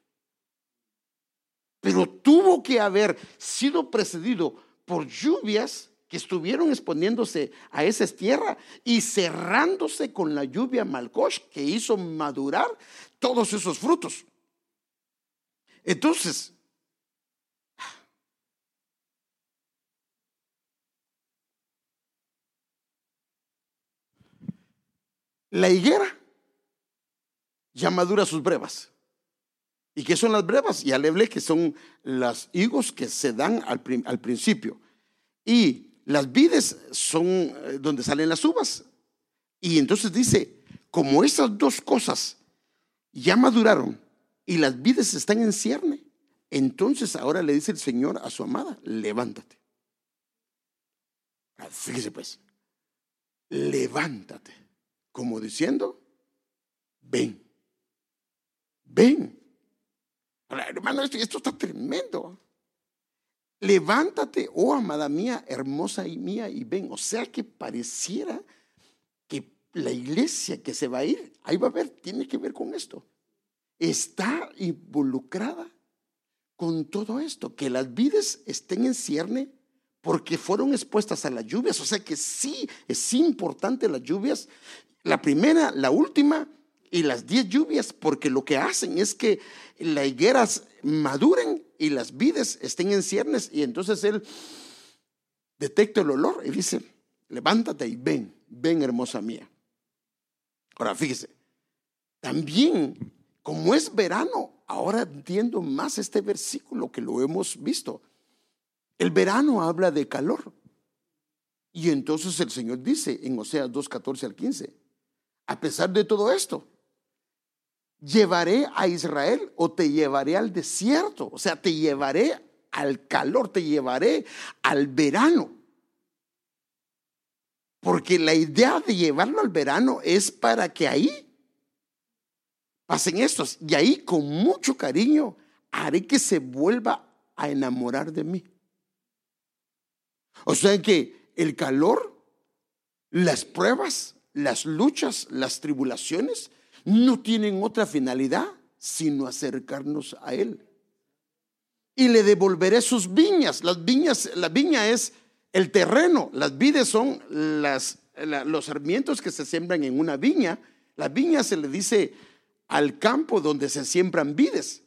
Pero tuvo que haber sido precedido por lluvias estuvieron exponiéndose a esa tierra y cerrándose con la lluvia Malkosh que hizo madurar todos esos frutos. Entonces, la higuera ya madura sus brevas. ¿Y qué son las brevas? Ya le hablé que son las higos que se dan al principio. Y las vides son eh, donde salen las uvas. Y entonces dice, como esas dos cosas ya maduraron y las vides están en cierne, entonces ahora le dice el Señor a su amada, levántate. Ah, fíjese pues, levántate, como diciendo, ven, ven. hermano, esto está tremendo. Levántate, oh amada mía, hermosa y mía, y ven. O sea que pareciera que la iglesia que se va a ir, ahí va a ver, tiene que ver con esto. Está involucrada con todo esto, que las vides estén en cierne porque fueron expuestas a las lluvias. O sea que sí, es importante las lluvias. La primera, la última y las diez lluvias, porque lo que hacen es que las higueras maduren y las vides estén en ciernes y entonces él detecta el olor y dice, levántate y ven, ven hermosa mía. Ahora fíjese, también como es verano, ahora entiendo más este versículo que lo hemos visto. El verano habla de calor. Y entonces el Señor dice en Oseas 2, 14 al 15, a pesar de todo esto, llevaré a Israel o te llevaré al desierto. O sea, te llevaré al calor, te llevaré al verano. Porque la idea de llevarlo al verano es para que ahí pasen estos. Y ahí con mucho cariño haré que se vuelva a enamorar de mí. O sea que el calor, las pruebas, las luchas, las tribulaciones no tienen otra finalidad sino acercarnos a Él. Y le devolveré sus viñas. Las viñas, la viña es el terreno, las vides son los sarmientos que se siembran en una viña. La viña se le dice al campo donde se siembran vides.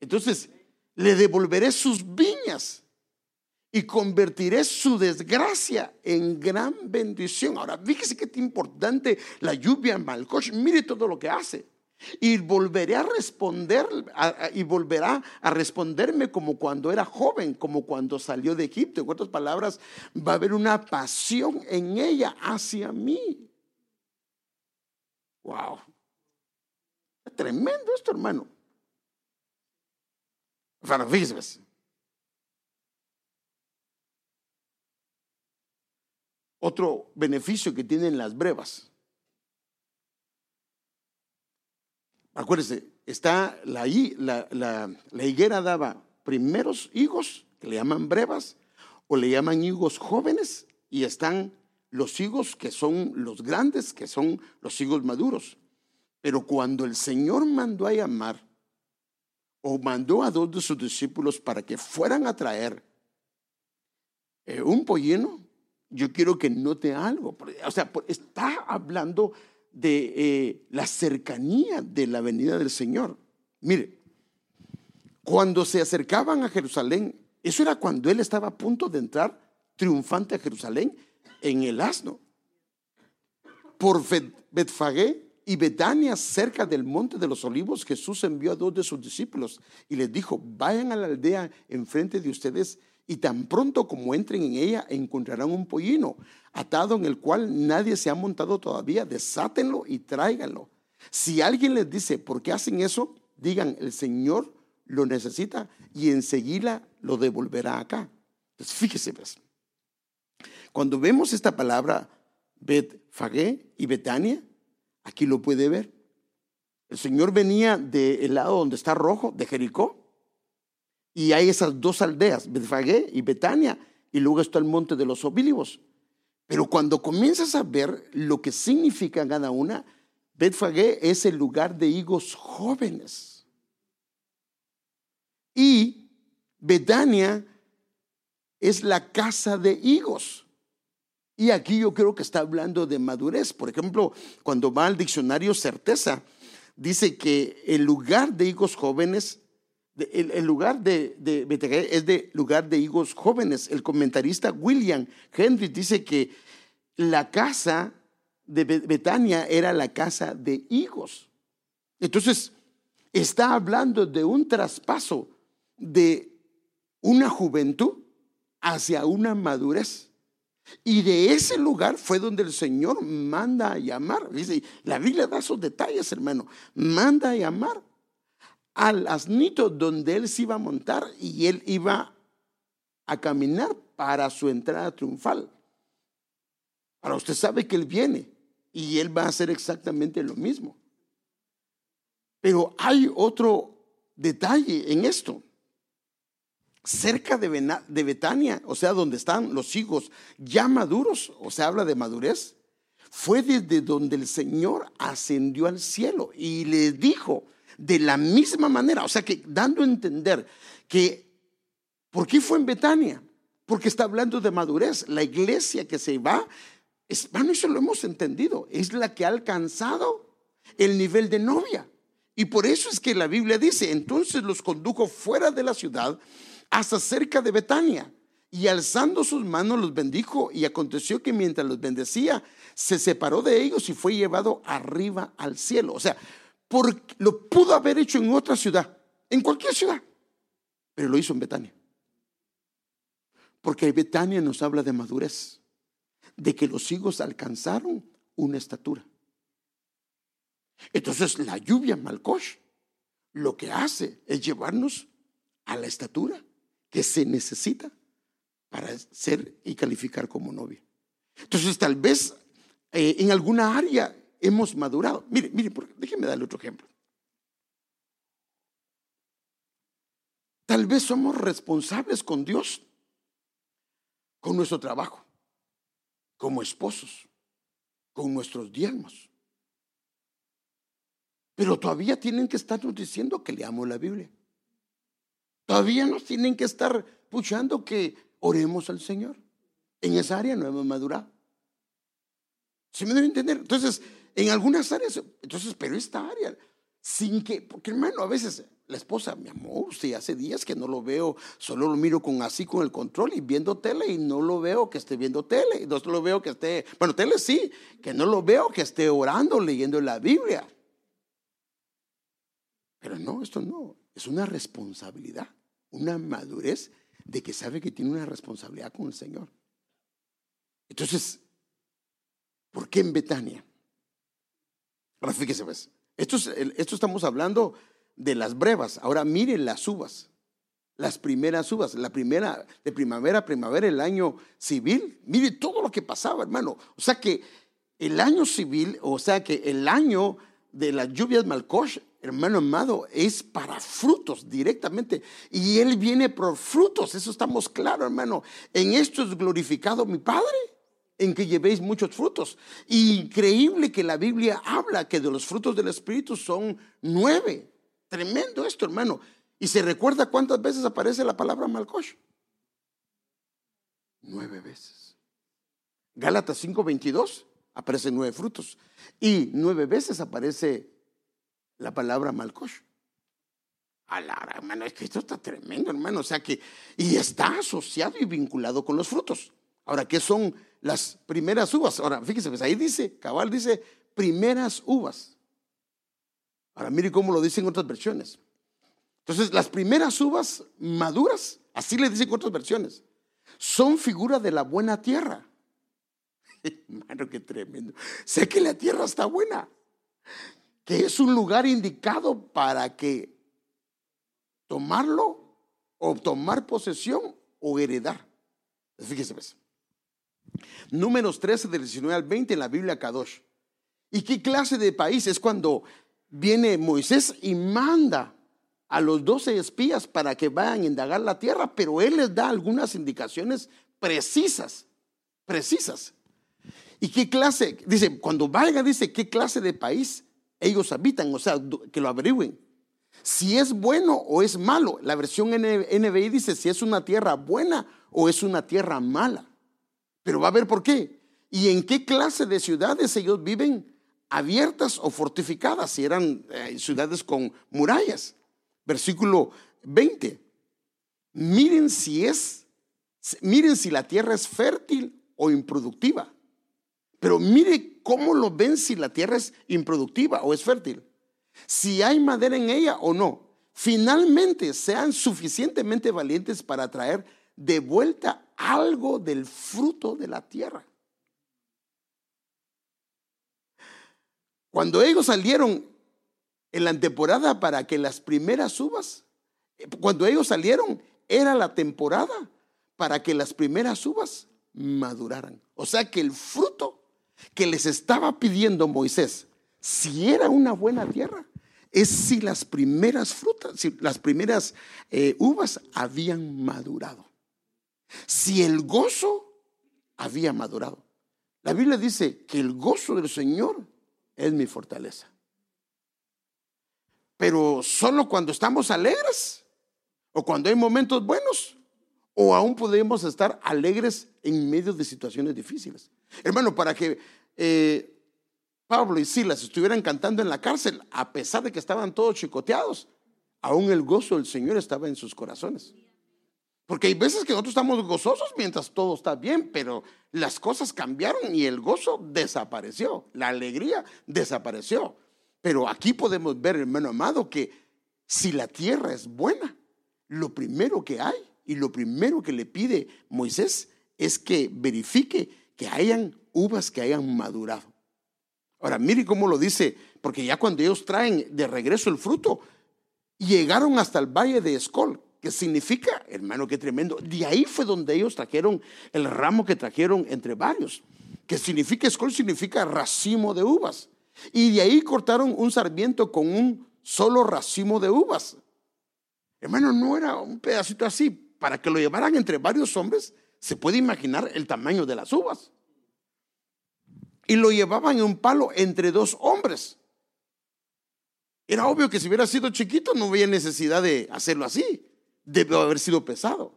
Entonces, le devolveré sus viñas y convertiré su desgracia en gran bendición. Ahora, fíjese qué importante la lluvia en Malcosh. Mire todo lo que hace. Y volveré a responder y volverá a responderme como cuando era joven, como cuando salió de Egipto. En otras palabras, va a haber una pasión en ella hacia mí. Wow. tremendo esto, hermano. Fíjese. Otro beneficio que tienen las brevas. Acuérdese, está la, la, higuera daba primeros higos, que le llaman brevas, o le llaman higos jóvenes, y están los higos que son los grandes, que son los higos maduros. Pero cuando el Señor mandó a llamar, o mandó a dos de sus discípulos para que fueran a traer eh, un pollino, yo quiero que note algo. O sea, está hablando de eh, la cercanía de la venida del Señor. Mire, cuando se acercaban a Jerusalén, eso era cuando él estaba a punto de entrar triunfante a Jerusalén en el asno. Por Betfagé y Betania, cerca del monte de los olivos, Jesús envió a dos de sus discípulos y les dijo, vayan a la aldea enfrente de ustedes y tan pronto como entren en ella encontrarán un pollino atado en el cual nadie se ha montado todavía, desátenlo y tráiganlo. Si alguien les dice, ¿por qué hacen eso? Digan, el Señor lo necesita y enseguida lo devolverá acá. Entonces, fíjese, pues, cuando vemos esta palabra Betfagé y Betania, aquí lo puede ver. El Señor venía del lado donde está rojo, de Jericó, y hay esas dos aldeas, Betfagé y Betania, y luego está el monte de los Olivos. Pero cuando comienzas a ver lo que significa cada una, Betfagé es el lugar de higos jóvenes. Y Betania es la casa de higos. Y aquí yo creo que está hablando de madurez. Por ejemplo, cuando va al diccionario certeza, dice que el lugar de higos jóvenes el, lugar de, de es de lugar de higos jóvenes. El comentarista William Henry dice que la casa de Betania era la casa de higos. Entonces, está hablando de un traspaso de una juventud hacia una madurez. Y de ese lugar fue donde el Señor manda a llamar. Dice, la Biblia da esos detalles, hermano. Manda a llamar al asnito donde él se iba a montar y él iba a caminar para su entrada triunfal. Ahora usted sabe que él viene y él va a hacer exactamente lo mismo. Pero hay otro detalle en esto. Cerca de, Betania, o sea, donde están los hijos ya maduros, o sea, habla de madurez, fue desde donde el Señor ascendió al cielo y le dijo, de la misma manera. O sea que dando a entender que, ¿por qué fue en Betania? Porque está hablando de madurez. La iglesia que se va, bueno, eso lo hemos entendido, es la que ha alcanzado el nivel de novia. Y por eso es que la Biblia dice, entonces los condujo fuera de la ciudad hasta cerca de Betania. Y alzando sus manos los bendijo y aconteció que mientras los bendecía, se separó de ellos y fue llevado arriba al cielo. O sea, porque lo pudo haber hecho en otra ciudad, en cualquier ciudad, pero lo hizo en Betania. Porque Betania nos habla de madurez, de que los hijos alcanzaron una estatura. Entonces la lluvia Malkosh lo que hace es llevarnos a la estatura que se necesita para ser y calificar como novia. Entonces, tal vez eh, en alguna área hemos madurado. Mire, mire, déjeme darle otro ejemplo. Tal vez somos responsables con Dios, con nuestro trabajo, como esposos, con nuestros diezmos. Pero todavía tienen que estarnos diciendo que leamos la Biblia. Todavía nos tienen que estar puchando que oremos al Señor. En esa área no hemos madurado. ¿Sí me debe entender? Entonces, en algunas áreas, entonces, pero esta área, sin que, porque hermano, a veces la esposa, mi amor, usted hace días que no lo veo, solo lo miro con así con el control y viendo tele y no lo veo que esté viendo tele, no lo veo que esté, bueno, tele sí, que no lo veo que esté orando, leyendo la Biblia. Pero no, esto no, es una responsabilidad, una madurez de que sabe que tiene una responsabilidad con el Señor. Entonces, ¿por qué en Betania? Ahora fíjese, pues, esto, esto estamos hablando de las brevas. Ahora miren las uvas, las primeras uvas, la primera de primavera, primavera, el año civil. Mire todo lo que pasaba, hermano. O sea que el año civil, o sea que el año de las lluvias Malkosh hermano amado, es para frutos directamente. Y Él viene por frutos, eso estamos claros, hermano. En esto es glorificado mi Padre, en que llevéis muchos frutos. Increíble que la Biblia habla que de los frutos del Espíritu son nueve. Tremendo esto, hermano. Y se recuerda cuántas veces aparece la palabra Malkosh. Nueve veces. Gálatas 5:22 aparecen nueve frutos. Y nueve veces aparece la palabra Malkosh. Alara, hermano, es que esto está tremendo, hermano. O sea que, y está asociado y vinculado con los frutos. Ahora, ¿qué son las primeras uvas? Ahora, fíjese, pues ahí dice, cabal dice, primeras uvas. Ahora, mire cómo lo dicen otras versiones. Entonces, las primeras uvas maduras, así le dicen otras versiones, son figura de la buena tierra. Hermano, qué tremendo. Sé que la tierra está buena que es un lugar indicado para que tomarlo o tomar posesión o heredar. Fíjese pues. Números 13 del 19 al 20 en la Biblia Kadosh. ¿Y qué clase de país es cuando viene Moisés y manda a los doce espías para que vayan a indagar la tierra, pero él les da algunas indicaciones precisas, precisas. ¿Y qué clase? Dice, cuando vayan, dice, ¿qué clase de país ellos habitan, o sea, que lo averigüen. Si es bueno o es malo. La versión NBI dice si es una tierra buena o es una tierra mala. Pero va a ver por qué. ¿Y en qué clase de ciudades ellos viven? Abiertas o fortificadas, si eran eh, ciudades con murallas. Versículo 20. Miren si es, miren si la tierra es fértil o improductiva. Pero mire cómo lo ven si la tierra es improductiva o es fértil. Si hay madera en ella o no. Finalmente sean suficientemente valientes para traer de vuelta algo del fruto de la tierra. Cuando ellos salieron en la temporada para que las primeras uvas, cuando ellos salieron, era la temporada para que las primeras uvas maduraran. O sea que el fruto que les estaba pidiendo Moisés, si era una buena tierra, es si las primeras frutas, si las primeras eh, uvas habían madurado. Si el gozo había madurado. La Biblia dice que el gozo del Señor es mi fortaleza. Pero solo cuando estamos alegres o cuando hay momentos buenos o aún podemos estar alegres en medio de situaciones difíciles. Hermano, para que eh, Pablo y Silas estuvieran cantando en la cárcel, a pesar de que estaban todos chicoteados, aún el gozo del Señor estaba en sus corazones. Porque hay veces que nosotros estamos gozosos mientras todo está bien, pero las cosas cambiaron y el gozo desapareció, la alegría desapareció. Pero aquí podemos ver, hermano amado, que si la tierra es buena, lo primero que hay y lo primero que le pide Moisés es que verifique que hayan uvas que hayan madurado. Ahora, mire cómo lo dice, porque ya cuando ellos traen de regreso el fruto, llegaron hasta el valle de Escol, que significa, hermano, qué tremendo. De ahí fue donde ellos trajeron el ramo que trajeron entre varios. que significa, escol significa racimo de uvas. Y de ahí cortaron un sarmiento con un solo racimo de uvas. Hermano, no era un pedacito así. Para que lo llevaran entre varios hombres, se puede imaginar el tamaño de las uvas. Y lo llevaban en un palo entre dos hombres. Era obvio que si hubiera sido chiquito no había necesidad de hacerlo así. Debe haber sido pesado.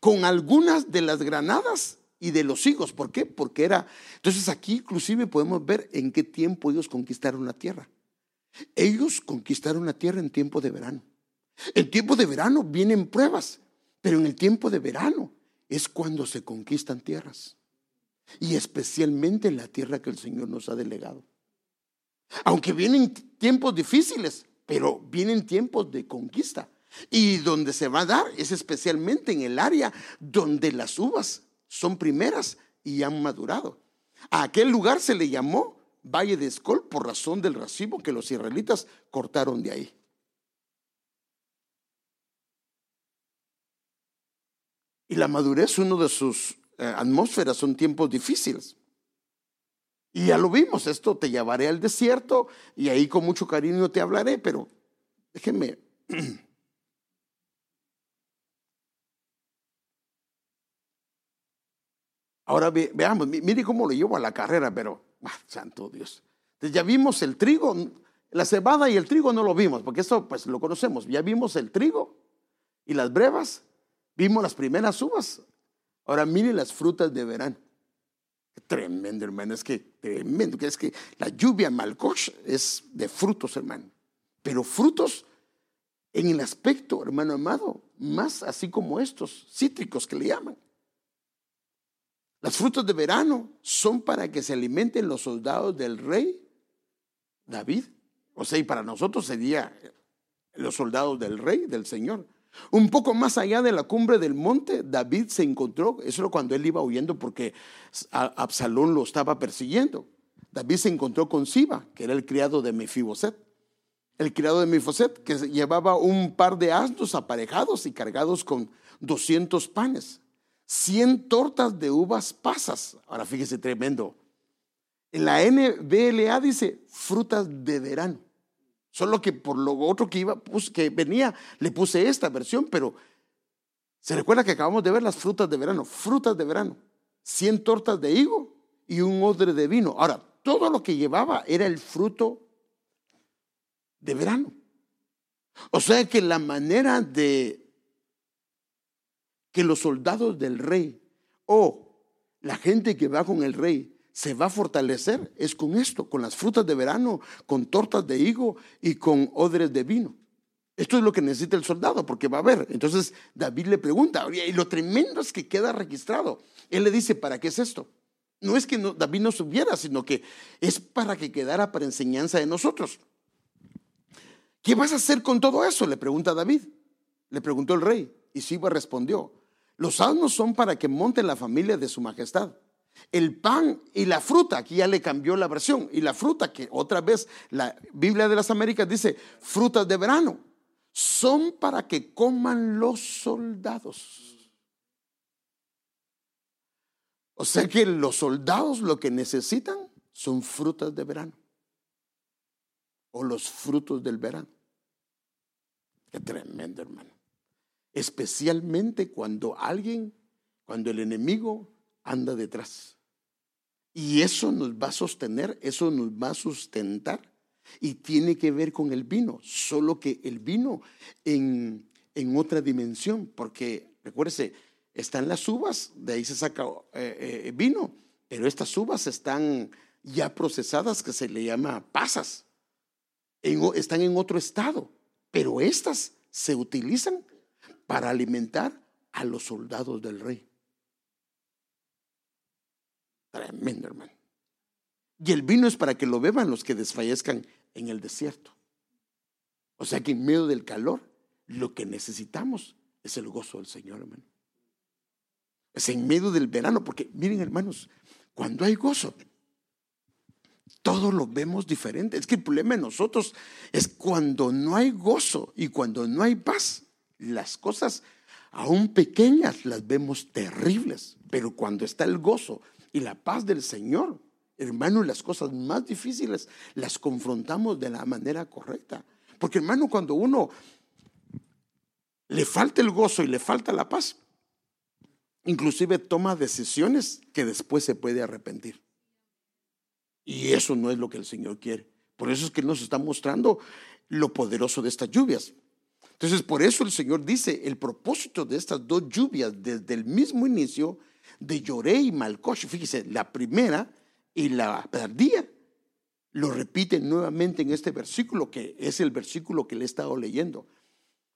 Con algunas de las granadas y de los higos. ¿Por qué? Porque era... Entonces aquí inclusive podemos ver en qué tiempo ellos conquistaron la tierra. Ellos conquistaron la tierra en tiempo de verano. En tiempo de verano vienen pruebas, pero en el tiempo de verano es cuando se conquistan tierras. Y especialmente la tierra que el Señor nos ha delegado. Aunque vienen tiempos difíciles, pero vienen tiempos de conquista. Y donde se va a dar es especialmente en el área donde las uvas son primeras y han madurado. A aquel lugar se le llamó Valle de Escol por razón del racimo que los israelitas cortaron de ahí. Y la madurez, uno de sus eh, atmósferas, son tiempos difíciles. Y ya lo vimos, esto te llevaré al desierto y ahí con mucho cariño te hablaré, pero déjenme. Ahora veamos, mire cómo lo llevo a la carrera, pero, ah, santo Dios. Entonces ya vimos el trigo, la cebada y el trigo no lo vimos, porque eso pues lo conocemos. Ya vimos el trigo y las brevas, vimos las primeras uvas. Ahora mire las frutas de verano. Tremendo, hermano, es que tremendo, es que la lluvia malcoch es de frutos, hermano. Pero frutos en el aspecto, hermano amado, más así como estos cítricos que le llaman. Las frutas de verano son para que se alimenten los soldados del rey David. O sea, y para nosotros sería los soldados del rey, del Señor. Un poco más allá de la cumbre del monte, David se encontró, eso era cuando él iba huyendo porque Absalón lo estaba persiguiendo. David se encontró con Siba, que era el criado de Mefiboset. El criado de Mefiboset que llevaba un par de asnos aparejados y cargados con 200 panes. 100 tortas de uvas pasas. Ahora fíjese tremendo. En la NBLA dice frutas de verano. Solo que por lo otro que iba, que venía, le puse esta versión, pero se recuerda que acabamos de ver las frutas de verano, frutas de verano, 100 tortas de higo y un odre de vino. Ahora, todo lo que llevaba era el fruto de verano. O sea que la manera de que los soldados del rey o la gente que va con el rey se va a fortalecer es con esto, con las frutas de verano, con tortas de higo y con odres de vino. Esto es lo que necesita el soldado, porque va a haber. Entonces David le pregunta, y lo tremendo es que queda registrado. Él le dice, ¿para qué es esto? No es que David no supiera, sino que es para que quedara para enseñanza de nosotros. ¿Qué vas a hacer con todo eso? Le pregunta David. Le preguntó el rey. Y Siba respondió, los asnos son para que monte la familia de su majestad. El pan y la fruta, aquí ya le cambió la versión, y la fruta, que otra vez la Biblia de las Américas dice frutas de verano, son para que coman los soldados. O sea que los soldados lo que necesitan son frutas de verano, o los frutos del verano. Qué tremendo, hermano especialmente cuando alguien, cuando el enemigo anda detrás. Y eso nos va a sostener, eso nos va a sustentar y tiene que ver con el vino, solo que el vino en, otra dimensión, porque recuérdese, están las uvas, de ahí se saca eh, eh, vino, pero estas uvas están ya procesadas que se le llama pasas, están en otro estado, pero estas se utilizan para alimentar a los soldados del rey. Tremendo, hermano. Y el vino es para que lo beban los que desfallezcan en el desierto. O sea que en medio del calor, lo que necesitamos es el gozo del Señor, hermano. Es en medio del verano, porque miren, hermanos, cuando hay gozo, todo lo vemos diferente. Es que el problema de nosotros es cuando no hay gozo y cuando no hay paz, las cosas aún pequeñas las vemos terribles, pero cuando está el gozo Y la paz del Señor, hermano, las cosas más difíciles las confrontamos de la manera correcta. Porque hermano, cuando uno le falta el gozo y le falta la paz, inclusive toma decisiones que después se puede arrepentir. Y eso no es lo que el Señor quiere. Por eso es que nos está mostrando lo poderoso de estas lluvias. Entonces, por eso el Señor dice, el propósito de estas dos lluvias desde el mismo inicio de Lloré y Malcosh, fíjese, la primera y la tardía, lo repite nuevamente en este versículo, que es el versículo que le he estado leyendo,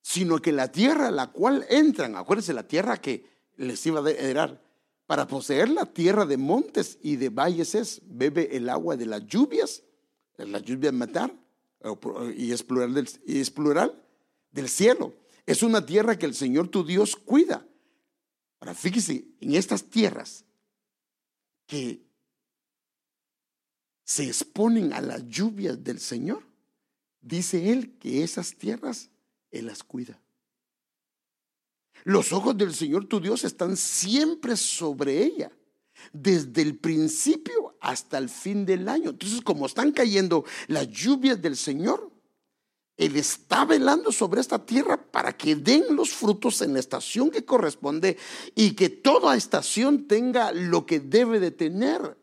sino que la tierra a la cual entran, acuérdense, la tierra que les iba a heredar, para poseer la tierra de montes y de valles es, bebe el agua de las lluvias, las lluvias matar, y es plural y es plural del cielo. Es una tierra que el Señor tu Dios cuida. Ahora fíjese, en estas tierras que se exponen a las lluvias del Señor, dice Él que esas tierras Él las cuida. Los ojos del Señor tu Dios están siempre sobre ella, desde el principio hasta el fin del año. Entonces, como están cayendo las lluvias del Señor, Él está velando sobre esta tierra para que den los frutos en la estación que corresponde y que toda estación tenga lo que debe de tener.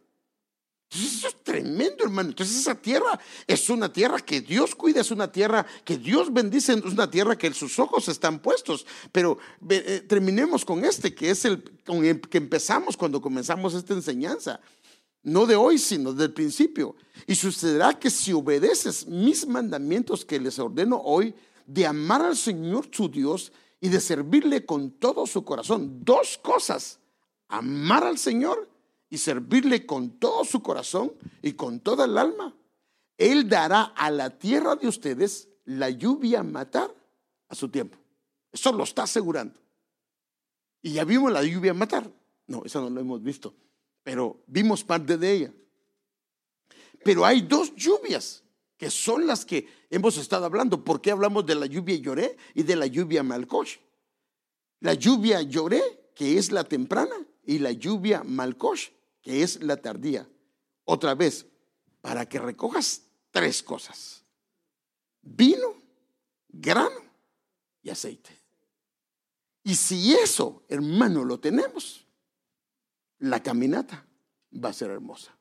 Entonces eso es tremendo, hermano. Entonces esa tierra es una tierra que Dios cuida, es una tierra que Dios bendice, es una tierra que sus ojos están puestos. Pero eh, terminemos con este, que es el con el que empezamos cuando comenzamos esta enseñanza. No de hoy, sino del principio. Y sucederá que si obedeces mis mandamientos que les ordeno hoy, de amar al Señor su Dios y de servirle con todo su corazón. Dos cosas. Amar al Señor y servirle con todo su corazón y con toda el alma, Él dará a la tierra de ustedes la lluvia a matar a su tiempo. Eso lo está asegurando. Y ya vimos la lluvia a matar. No, eso no lo hemos visto, pero vimos parte de ella. Pero hay dos lluvias que son las que hemos estado hablando. ¿Por qué hablamos de la lluvia lloré y de la lluvia malcosh? La lluvia lloré, que es la temprana, y la lluvia malcosh, que es la tardía. Otra vez, para que recojas tres cosas. Vino, grano y aceite. Y si eso, hermano, lo tenemos, la caminata va a ser hermosa.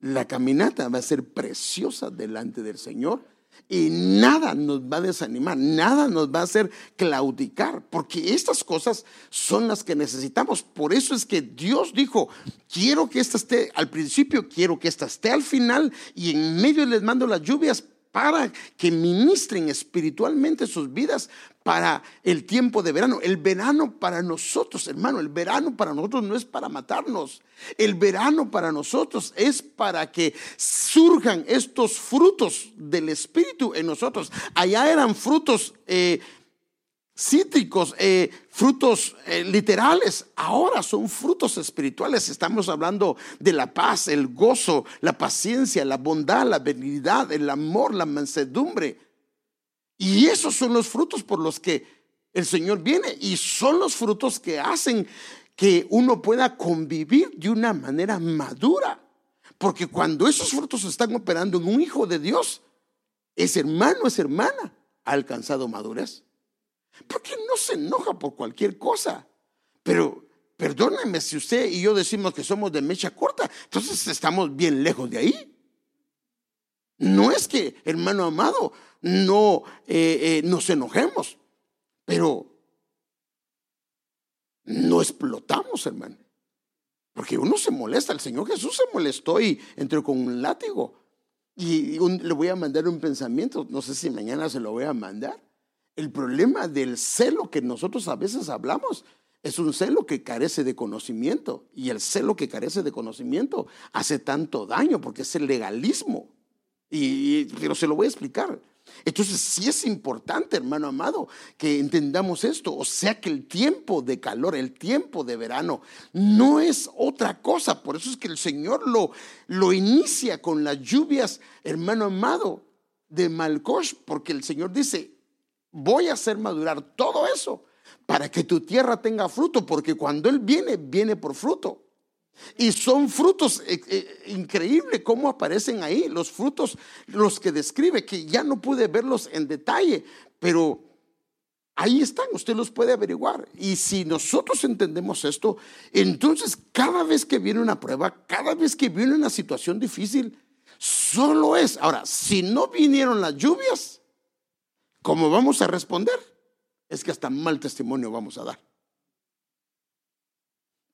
La caminata va a ser preciosa delante del Señor y nada nos va a desanimar, nada nos va a hacer claudicar, porque estas cosas son las que necesitamos. Por eso es que Dios dijo, quiero que esta esté al principio, quiero que esta esté al final, y en medio les mando las lluvias para que ministren espiritualmente sus vidas para el tiempo de verano. El verano para nosotros, hermano, el verano para nosotros no es para matarnos. El verano para nosotros es para que surjan estos frutos del Espíritu en nosotros. Allá eran frutos eh, cítricos, eh, frutos eh, literales, ahora son frutos espirituales. Estamos hablando de la paz, el gozo, la paciencia, la bondad, la benignidad, el amor, la mansedumbre. Y esos son los frutos por los que el Señor viene y son los frutos que hacen que uno pueda convivir de una manera madura. Porque cuando esos frutos están operando en un hijo de Dios, ese hermano, esa hermana, ha alcanzado madurez. Porque no se enoja por cualquier cosa. Pero perdónenme si usted y yo decimos que somos de mecha corta, entonces estamos bien lejos de ahí. No es que, hermano amado, no eh, eh, nos enojemos, pero no explotamos, hermano. Porque uno se molesta, el Señor Jesús se molestó y entró con un látigo. Y le voy a mandar un pensamiento, no sé si mañana se lo voy a mandar. El problema del celo que nosotros a veces hablamos es un celo que carece de conocimiento. Y el celo que carece de conocimiento hace tanto daño porque es el legalismo. Y, pero se lo voy a explicar. Entonces sí es importante, hermano amado, que entendamos esto. O sea que el tiempo de calor, el tiempo de verano, no es otra cosa. Por eso es que el Señor lo, lo inicia con las lluvias, hermano amado, de Malcosh, porque el Señor dice, voy a hacer madurar todo eso para que tu tierra tenga fruto, porque cuando Él viene, viene por fruto. Y son frutos eh, eh, increíbles cómo aparecen ahí, los frutos, los que describe, que ya no pude verlos en detalle, pero ahí están, usted los puede averiguar. Y si nosotros entendemos esto, entonces cada vez que viene una prueba, cada vez que viene una situación difícil, solo es, ahora, si no vinieron las lluvias, ¿cómo vamos a responder? Es que hasta mal testimonio vamos a dar.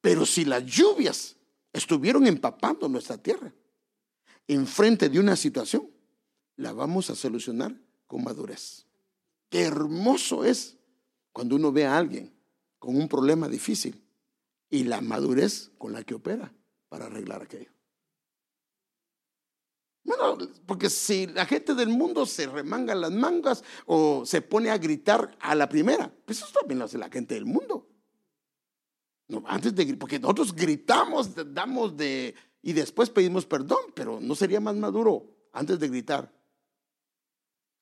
Pero si las lluvias estuvieron empapando nuestra tierra enfrente de una situación, la vamos a solucionar con madurez. Qué hermoso es cuando uno ve a alguien con un problema difícil y la madurez con la que opera para arreglar aquello. Bueno, porque si la gente del mundo se remanga las mangas o se pone a gritar a la primera, pues eso también lo hace la gente del mundo. No, antes de porque nosotros gritamos, damos de y después pedimos perdón, pero no sería más maduro antes de gritar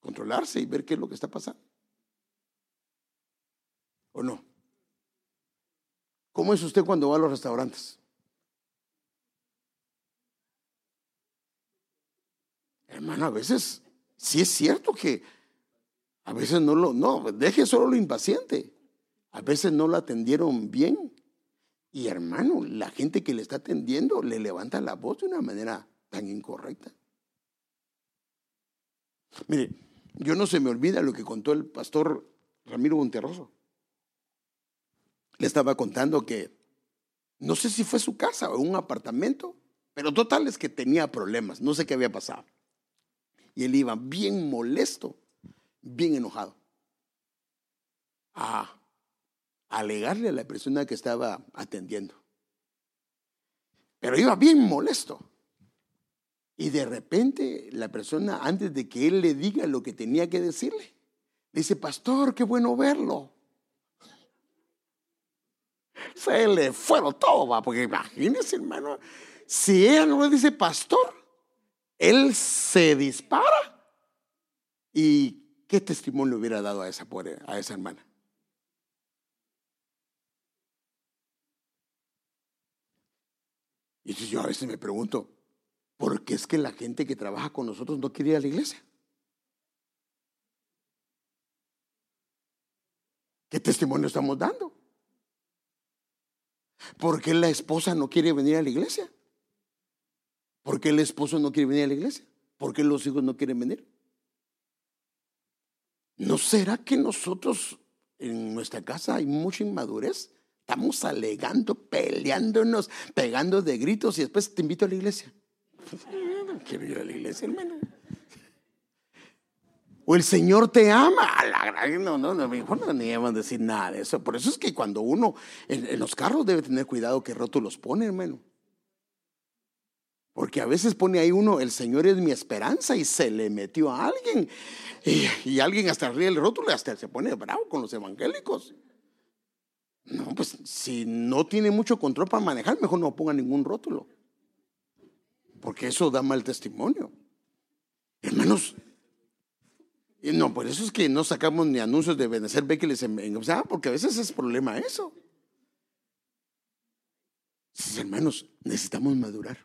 controlarse y ver qué es lo que está pasando. ¿O no? ¿Cómo es usted cuando va a los restaurantes? Hermano, a veces sí es cierto que a veces no lo, no, deje solo lo impaciente. A veces no lo atendieron bien. Y hermano, la gente que le está atendiendo le levanta la voz de una manera tan incorrecta. Mire, yo no se me olvida lo que contó el pastor Ramiro Monterroso. Le estaba contando que no sé si fue su casa o un apartamento, pero total es que tenía problemas, no sé qué había pasado. Y él iba bien molesto, bien enojado. Ah, alegarle a la persona que estaba atendiendo. Pero iba bien molesto. Y de repente la persona, antes de que él le diga lo que tenía que decirle, dice, pastor, qué bueno verlo. Se le fue todo, porque imagínese, hermano, si ella no le dice pastor, él se dispara. ¿Y qué testimonio hubiera dado a esa, a esa hermana? Y yo a veces me pregunto, ¿por qué es que la gente que trabaja con nosotros no quiere ir a la iglesia? ¿Qué testimonio estamos dando? ¿Por qué la esposa no quiere venir a la iglesia? ¿Por qué el esposo no quiere venir a la iglesia? ¿Por qué los hijos no quieren venir? ¿No será que nosotros en nuestra casa hay mucha inmadurez? Estamos alegando, peleándonos, pegando de gritos y después te invito a la iglesia. No quiero ir a la iglesia, hermano. O el Señor te ama. No, no, no, mejor no ni a decir nada de eso. Por eso es que cuando uno en, los carros debe tener cuidado qué rótulos pone, hermano. Porque a veces pone ahí uno, el Señor es mi esperanza y se le metió a alguien. Y, alguien hasta ríe el rótulo y hasta se pone bravo con los evangélicos. No, pues si no tiene mucho control para manejar, mejor no ponga ningún rótulo. Porque eso da mal testimonio. Hermanos, no, por eso es que no sacamos ni anuncios de Benecer Bekeles en, en porque a veces es problema eso. Hermanos, necesitamos madurar.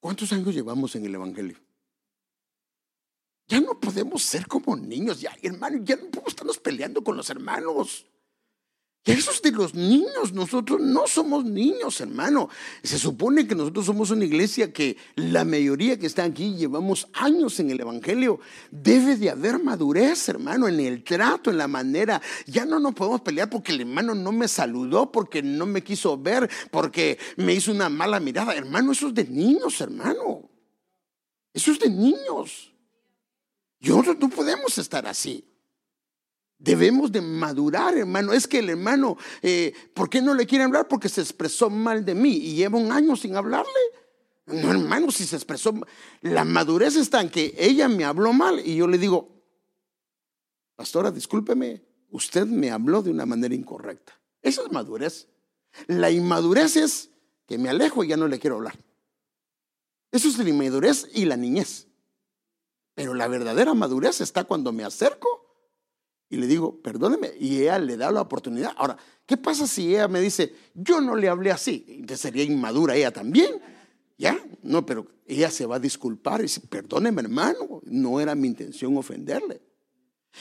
¿Cuántos años llevamos en el Evangelio? Ya no podemos ser como niños, ya, hermano, ya no podemos estarnos peleando con los hermanos. Y eso es de los niños, nosotros no somos niños, hermano. Se supone que nosotros somos una iglesia que la mayoría que está aquí llevamos años en el Evangelio. Debe de haber madurez, hermano, en el trato, en la manera. Ya no nos podemos pelear porque el hermano no me saludó, porque no me quiso ver, porque me hizo una mala mirada. Hermano, eso es de niños, hermano. Eso es de niños. Y nosotros no podemos estar así. Debemos de madurar, hermano. Es que el hermano, eh, ¿por qué no le quiere hablar? Porque se expresó mal de mí y lleva un año sin hablarle. No, hermano, si se expresó, la madurez está en que ella me habló mal y yo le digo, pastora, discúlpeme, usted me habló de una manera incorrecta. Esa es madurez. La inmadurez es que me alejo y ya no le quiero hablar. Eso es la inmadurez y la niñez. Pero la verdadera madurez está cuando me acerco Y le digo, perdóneme, y ella le da la oportunidad. Ahora, ¿qué pasa si ella me dice, yo no le hablé así? Entonces sería inmadura ella también. ¿Ya? No, pero ella se va a disculpar y dice, perdóneme hermano, no era mi intención ofenderle.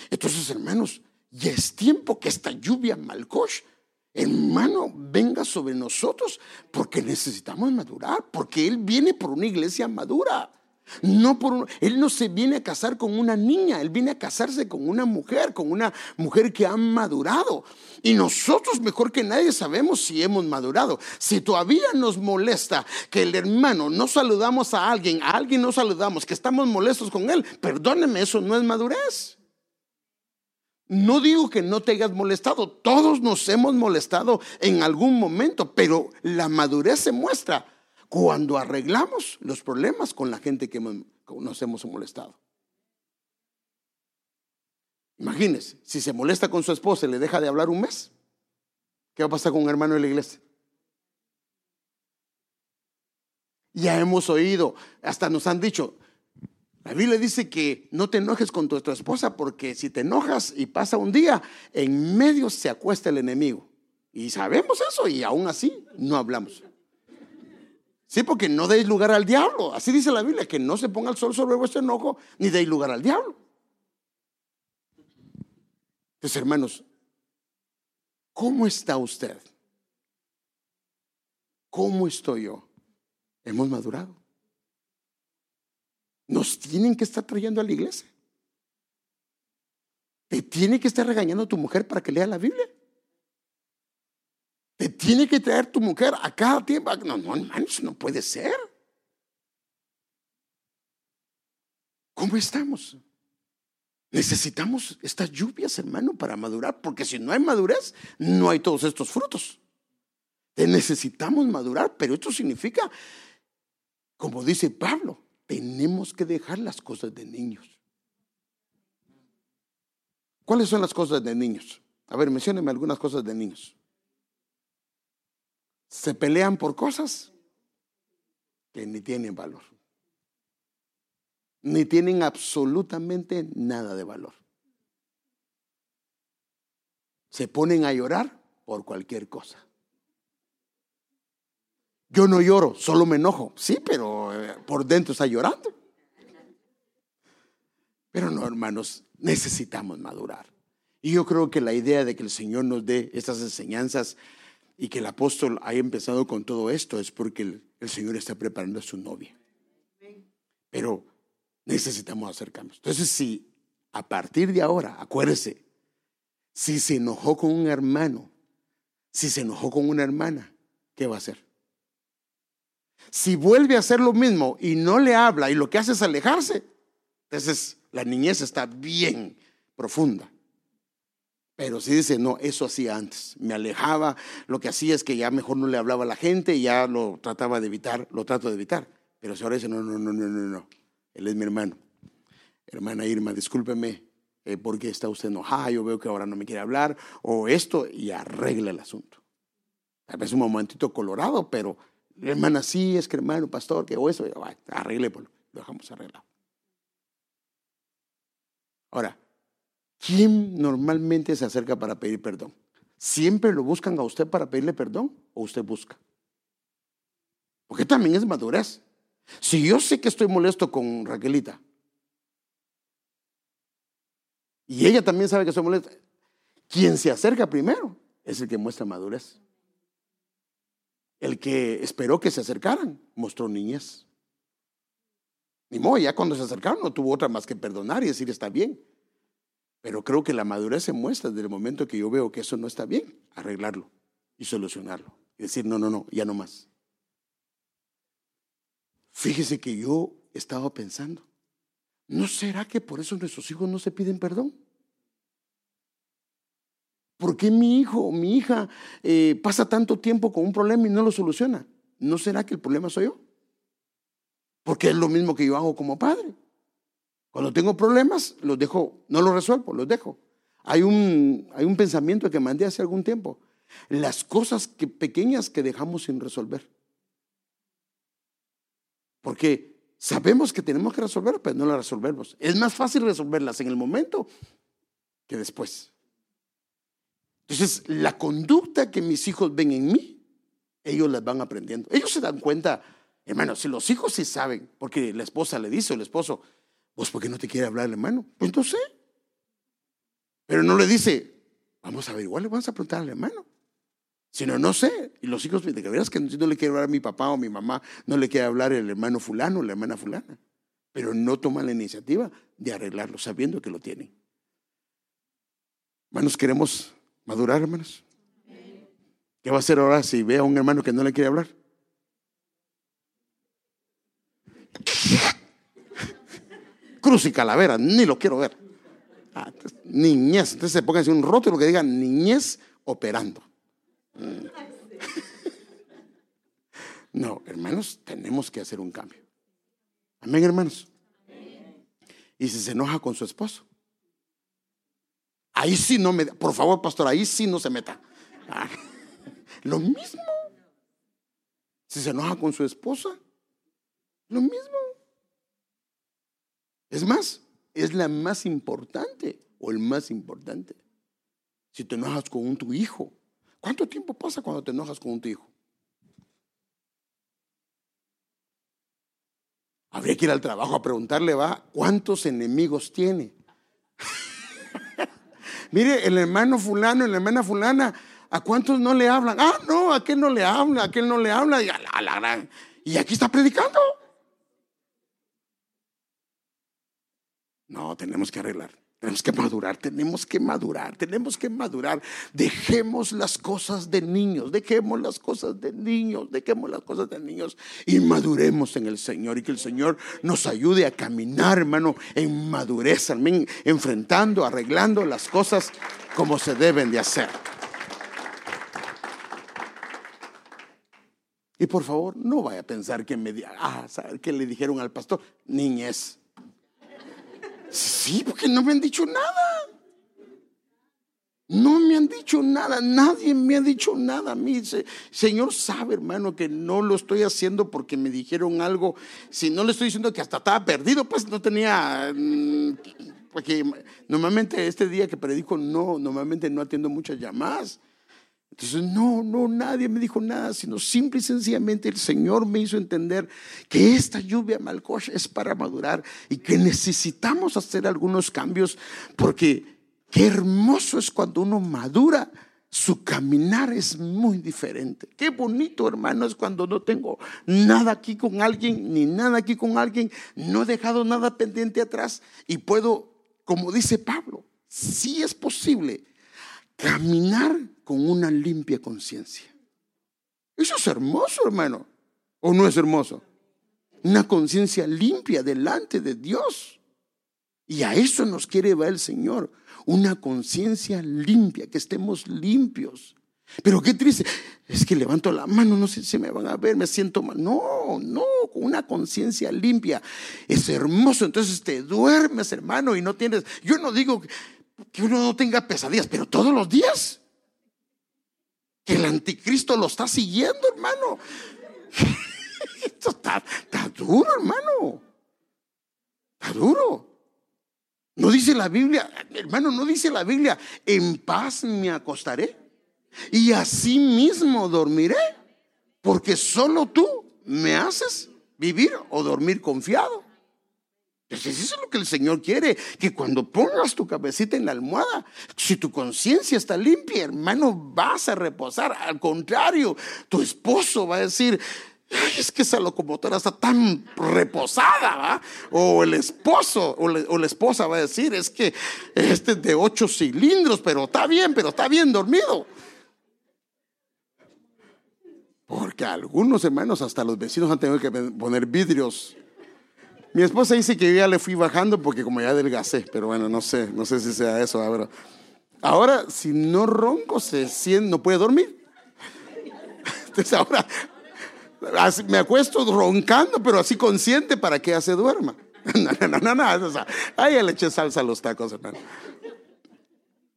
Entonces, hermanos, ya es tiempo que esta lluvia malcosh, hermano, venga sobre nosotros porque necesitamos madurar, porque Él viene por una iglesia madura. No por él no se viene a casar con una niña, él viene a casarse con una mujer, con una mujer que ha madurado. Y nosotros mejor que nadie sabemos si hemos madurado. Si todavía nos molesta que el hermano no saludamos a alguien, a alguien no saludamos, que estamos molestos con él, perdóneme, eso no es madurez. No digo que no te hayas molestado, todos nos hemos molestado en algún momento, pero la madurez se muestra cuando arreglamos los problemas con la gente que nos hemos molestado. Imagínese, si se molesta con su esposa y le deja de hablar un mes, ¿qué va a pasar con un hermano de la iglesia? Ya hemos oído, hasta nos han dicho, la Biblia dice que no te enojes con tu, esposa porque si te enojas y pasa un día, en medio se acuesta el enemigo. Y sabemos eso y aún así no hablamos. Sí, porque no deis lugar al diablo. Así dice la Biblia, que no se ponga el sol sobre vuestro enojo, ni deis lugar al diablo. Entonces, hermanos, ¿cómo está usted? ¿Cómo estoy yo? Hemos madurado. Nos tienen que estar trayendo a la iglesia. Te tiene que estar regañando tu mujer para que lea la Biblia. Te tiene que traer tu mujer a cada tiempo. No, no, hermano, eso no puede ser. ¿Cómo estamos? Necesitamos estas lluvias, hermano, para madurar, porque si no hay madurez, no hay todos estos frutos. necesitamos madurar, pero esto significa, como dice Pablo, tenemos que dejar las cosas de niños. ¿Cuáles son las cosas de niños? A ver, mencióneme algunas cosas de niños se pelean por cosas que ni tienen valor. Ni tienen absolutamente nada de valor. Se ponen a llorar por cualquier cosa. Yo no lloro, solo me enojo. Sí, pero eh, por dentro está llorando. Pero no, hermanos, necesitamos madurar. Y yo creo que la idea de que el Señor nos dé estas enseñanzas y que el apóstol haya empezado con todo esto es porque el, Señor está preparando a su novia. Pero necesitamos acercarnos. Entonces, si a partir de ahora, acuérdese, si se enojó con un hermano, si se enojó con una hermana, ¿qué va a hacer? Si vuelve a hacer lo mismo y no le habla y lo que hace es alejarse, entonces la niñez está bien profunda. Pero si dice, no, eso hacía antes. Me alejaba, lo que hacía es que ya mejor no le hablaba a la gente y ya lo trataba de evitar, lo trato de evitar. Pero si ahora dice, no, no, no, no, no, no, él es mi hermano. Hermana Irma, discúlpeme, eh, porque está usted enojada, yo veo que ahora no me quiere hablar, o esto, y arregla el asunto. Tal vez un momentito colorado, pero hermana, sí, es que hermano, pastor, que o eso, arregle, lo dejamos arreglado. Ahora, ¿Quién normalmente se acerca para pedir perdón? ¿Siempre lo buscan a usted para pedirle perdón o usted busca? Porque también es madurez. Si yo sé que estoy molesto con Raquelita y ella también sabe que estoy molesto, quien se acerca primero es el que muestra madurez. El que esperó que se acercaran mostró niñez. Ni modo, ya cuando se acercaron no tuvo otra más que perdonar y decir está bien. Pero creo que la madurez se muestra desde el momento que yo veo que eso no está bien, arreglarlo y solucionarlo. Y decir, no, no, no, ya no más. Fíjese que yo estaba pensando, ¿no será que por eso nuestros hijos no se piden perdón? ¿Por qué mi hijo o mi hija eh, pasa tanto tiempo con un problema y no lo soluciona? ¿No será que el problema soy yo? Porque es lo mismo que yo hago como padre. Cuando tengo problemas, los dejo, no los resuelvo, los dejo. Hay un, hay un pensamiento que mandé hace algún tiempo. Las cosas que, pequeñas que dejamos sin resolver. Porque sabemos que tenemos que resolver, pero no las resolvemos. Es más fácil resolverlas en el momento que después. Entonces, la conducta que mis hijos ven en mí, ellos las van aprendiendo. Ellos se dan cuenta, hermano, si los hijos sí saben, porque la esposa le dice o el esposo, ¿vos por qué no te quiere hablar el hermano? Pues sé. Pero no le dice, vamos a ver, igual le vamos a preguntar al hermano. Si no, no sé. Y los hijos, de que verás que no le quiere hablar a mi papá o a mi mamá, no le quiere hablar el hermano fulano o la hermana fulana. Pero no toman la iniciativa de arreglarlo, sabiendo que lo tienen. Hermanos, queremos madurar, hermanos. ¿Qué va a hacer ahora si ve a un hermano que no le quiere hablar? Cruz y calavera, ni lo quiero ver. Ah, niñez, entonces se ponga un rótulo que diga niñez operando. Mm. No, hermanos, tenemos que hacer un cambio. Amén, hermanos. Y si se enoja con su esposo, ahí sí no me, por favor, pastor, ahí sí no se meta. Ah, lo mismo. Si se enoja con su esposa, lo mismo. Es más, es la más importante o el más importante. Si te enojas con tu hijo, ¿cuánto tiempo pasa cuando te enojas con tu hijo? Habría que ir al trabajo a preguntarle, va, ¿cuántos enemigos tiene? Mire, el hermano fulano, la hermana fulana, ¿a cuántos no le hablan? Ah, no, a aquel no le habla, a aquel no le habla, y, a la, y aquí está predicando. No, tenemos que arreglar. Tenemos que madurar, tenemos que madurar, tenemos que madurar. Dejemos las cosas de niños, dejemos las cosas de niños, dejemos las cosas de niños y maduremos en el Señor y que el Señor nos ayude a caminar, hermano, en madurez, enfrentando, arreglando las cosas como se deben de hacer. Y por favor, no vaya a pensar que me ah, que le dijeron al pastor, niñez. Sí, porque no me han dicho nada. No me han dicho nada, nadie me ha dicho nada a mí. Señor sabe, hermano, que no lo estoy haciendo porque me dijeron algo. Si no le estoy diciendo que hasta estaba perdido, pues no tenía... Mm, porque normalmente este día que predico, no, normalmente no atiendo muchas llamadas. Entonces, no, no, nadie me dijo nada, sino simple y sencillamente el Señor me hizo entender que esta lluvia malcocha es para madurar y que necesitamos hacer algunos cambios porque qué hermoso es cuando uno madura. Su caminar es muy diferente. Qué bonito, hermano, es cuando no tengo nada aquí con alguien, ni nada aquí con alguien, no he dejado nada pendiente atrás y puedo, como dice Pablo, si es posible caminar con una limpia conciencia. Eso es hermoso, hermano. ¿O no es hermoso? Una conciencia limpia delante de Dios. Y a eso nos quiere ver el Señor. Una conciencia limpia, que estemos limpios. Pero qué triste. Es que levanto la mano, no sé si me van a ver, me siento mal. No, no, con una conciencia limpia. Es hermoso. Entonces te duermes, hermano, y no tienes. Yo no digo que uno no tenga pesadillas, pero todos los días. Que el anticristo lo está siguiendo, hermano. Esto está, está duro, hermano. Está duro. No dice la Biblia, hermano, no dice la Biblia, en paz me acostaré y así mismo dormiré, porque solo tú me haces vivir o dormir confiado. Entonces eso es lo que el Señor quiere, que cuando pongas tu cabecita en la almohada, si tu conciencia está limpia, hermano, vas a reposar. Al contrario, tu esposo va a decir, es que esa locomotora está tan reposada, ¿va? O el esposo o, o, la esposa va a decir, es que este es de ocho cilindros, pero está bien, pero está bien dormido. Porque algunos hermanos, hasta los vecinos han tenido que poner vidrios mi esposa dice que yo ya le fui bajando porque como ya adelgacé, pero bueno, no sé, no sé si sea eso. Ahora, ahora si no ronco, se siente, no puede dormir. Entonces ahora me acuesto roncando, pero así consciente para que ella se duerma. No, no, no, no, o sea, ahí le eché salsa a los tacos, hermano.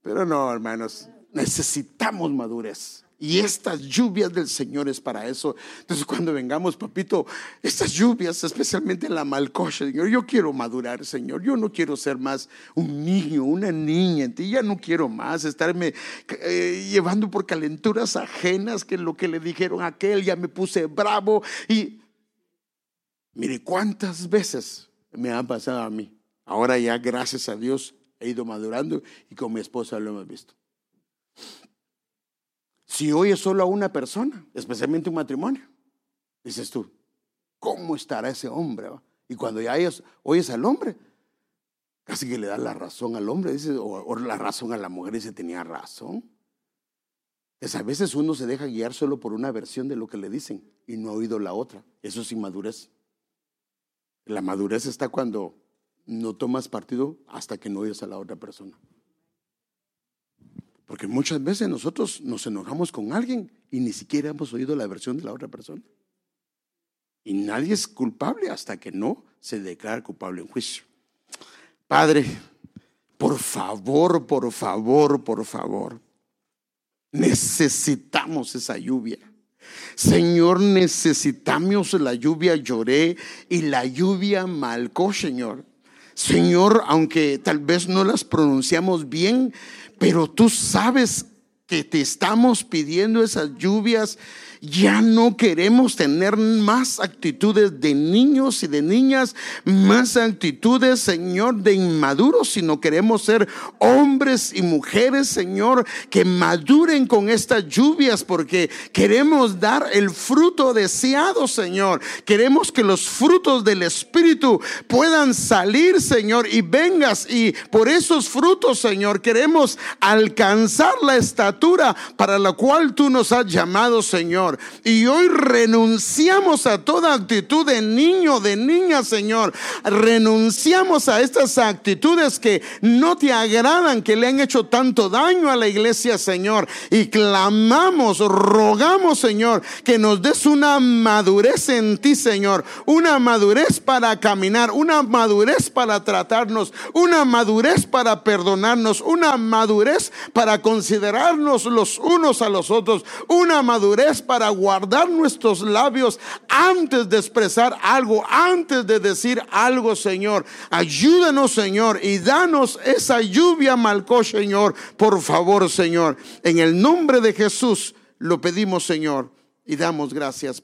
Pero no, hermanos, necesitamos madurez. Y estas lluvias del Señor es para eso. Entonces cuando vengamos, papito, estas lluvias, especialmente en la malcocha, Señor, yo quiero madurar, Señor. Yo no quiero ser más un niño, una niña en ti. Ya no quiero más estarme eh, llevando por calenturas ajenas que lo que le dijeron a aquel, ya me puse bravo. Y mire cuántas veces me ha pasado a mí. Ahora ya, gracias a Dios, he ido madurando y con mi esposa lo hemos visto. Si oyes solo a una persona, especialmente un matrimonio, dices tú, ¿cómo estará ese hombre? Y cuando ya oyes, al hombre, casi que le das la razón al hombre, dice, o, la razón a la mujer, dice, tenía razón. Es a veces uno se deja guiar solo por una versión de lo que le dicen y no ha oído la otra. Eso es inmadurez. La madurez está cuando no tomas partido hasta que no oyes a la otra persona. Porque muchas veces nosotros nos enojamos con alguien y ni siquiera hemos oído la versión de la otra persona. Y nadie es culpable hasta que no se declara culpable en juicio. Padre, por favor, por favor, por favor, necesitamos esa lluvia. Señor, necesitamos la lluvia lloré y la lluvia malcó, Señor. Señor, aunque tal vez no las pronunciamos bien, pero tú sabes que te estamos pidiendo esas lluvias ya no queremos tener más actitudes de niños y de niñas, más actitudes, Señor, de inmaduros, sino queremos ser hombres y mujeres, Señor, que maduren con estas lluvias porque queremos dar el fruto deseado, Señor. Queremos que los frutos del Espíritu puedan salir, Señor, y vengas y por esos frutos, Señor, queremos alcanzar la estatura para la cual tú nos has llamado, Señor. Y hoy renunciamos a toda actitud de niño, de niña, Señor. Renunciamos a estas actitudes que no te agradan, que le han hecho tanto daño a la iglesia, Señor. Y clamamos, rogamos, Señor, que nos des una madurez en ti, Señor. Una madurez para caminar, una madurez para tratarnos, una madurez para perdonarnos, una madurez para considerarnos los unos a los otros, una madurez para guardar nuestros labios antes de expresar algo, antes de decir algo, Señor. Ayúdanos, Señor, y danos esa lluvia, Malcó, Señor. Por favor, Señor. En el nombre de Jesús lo pedimos, Señor, y damos gracias.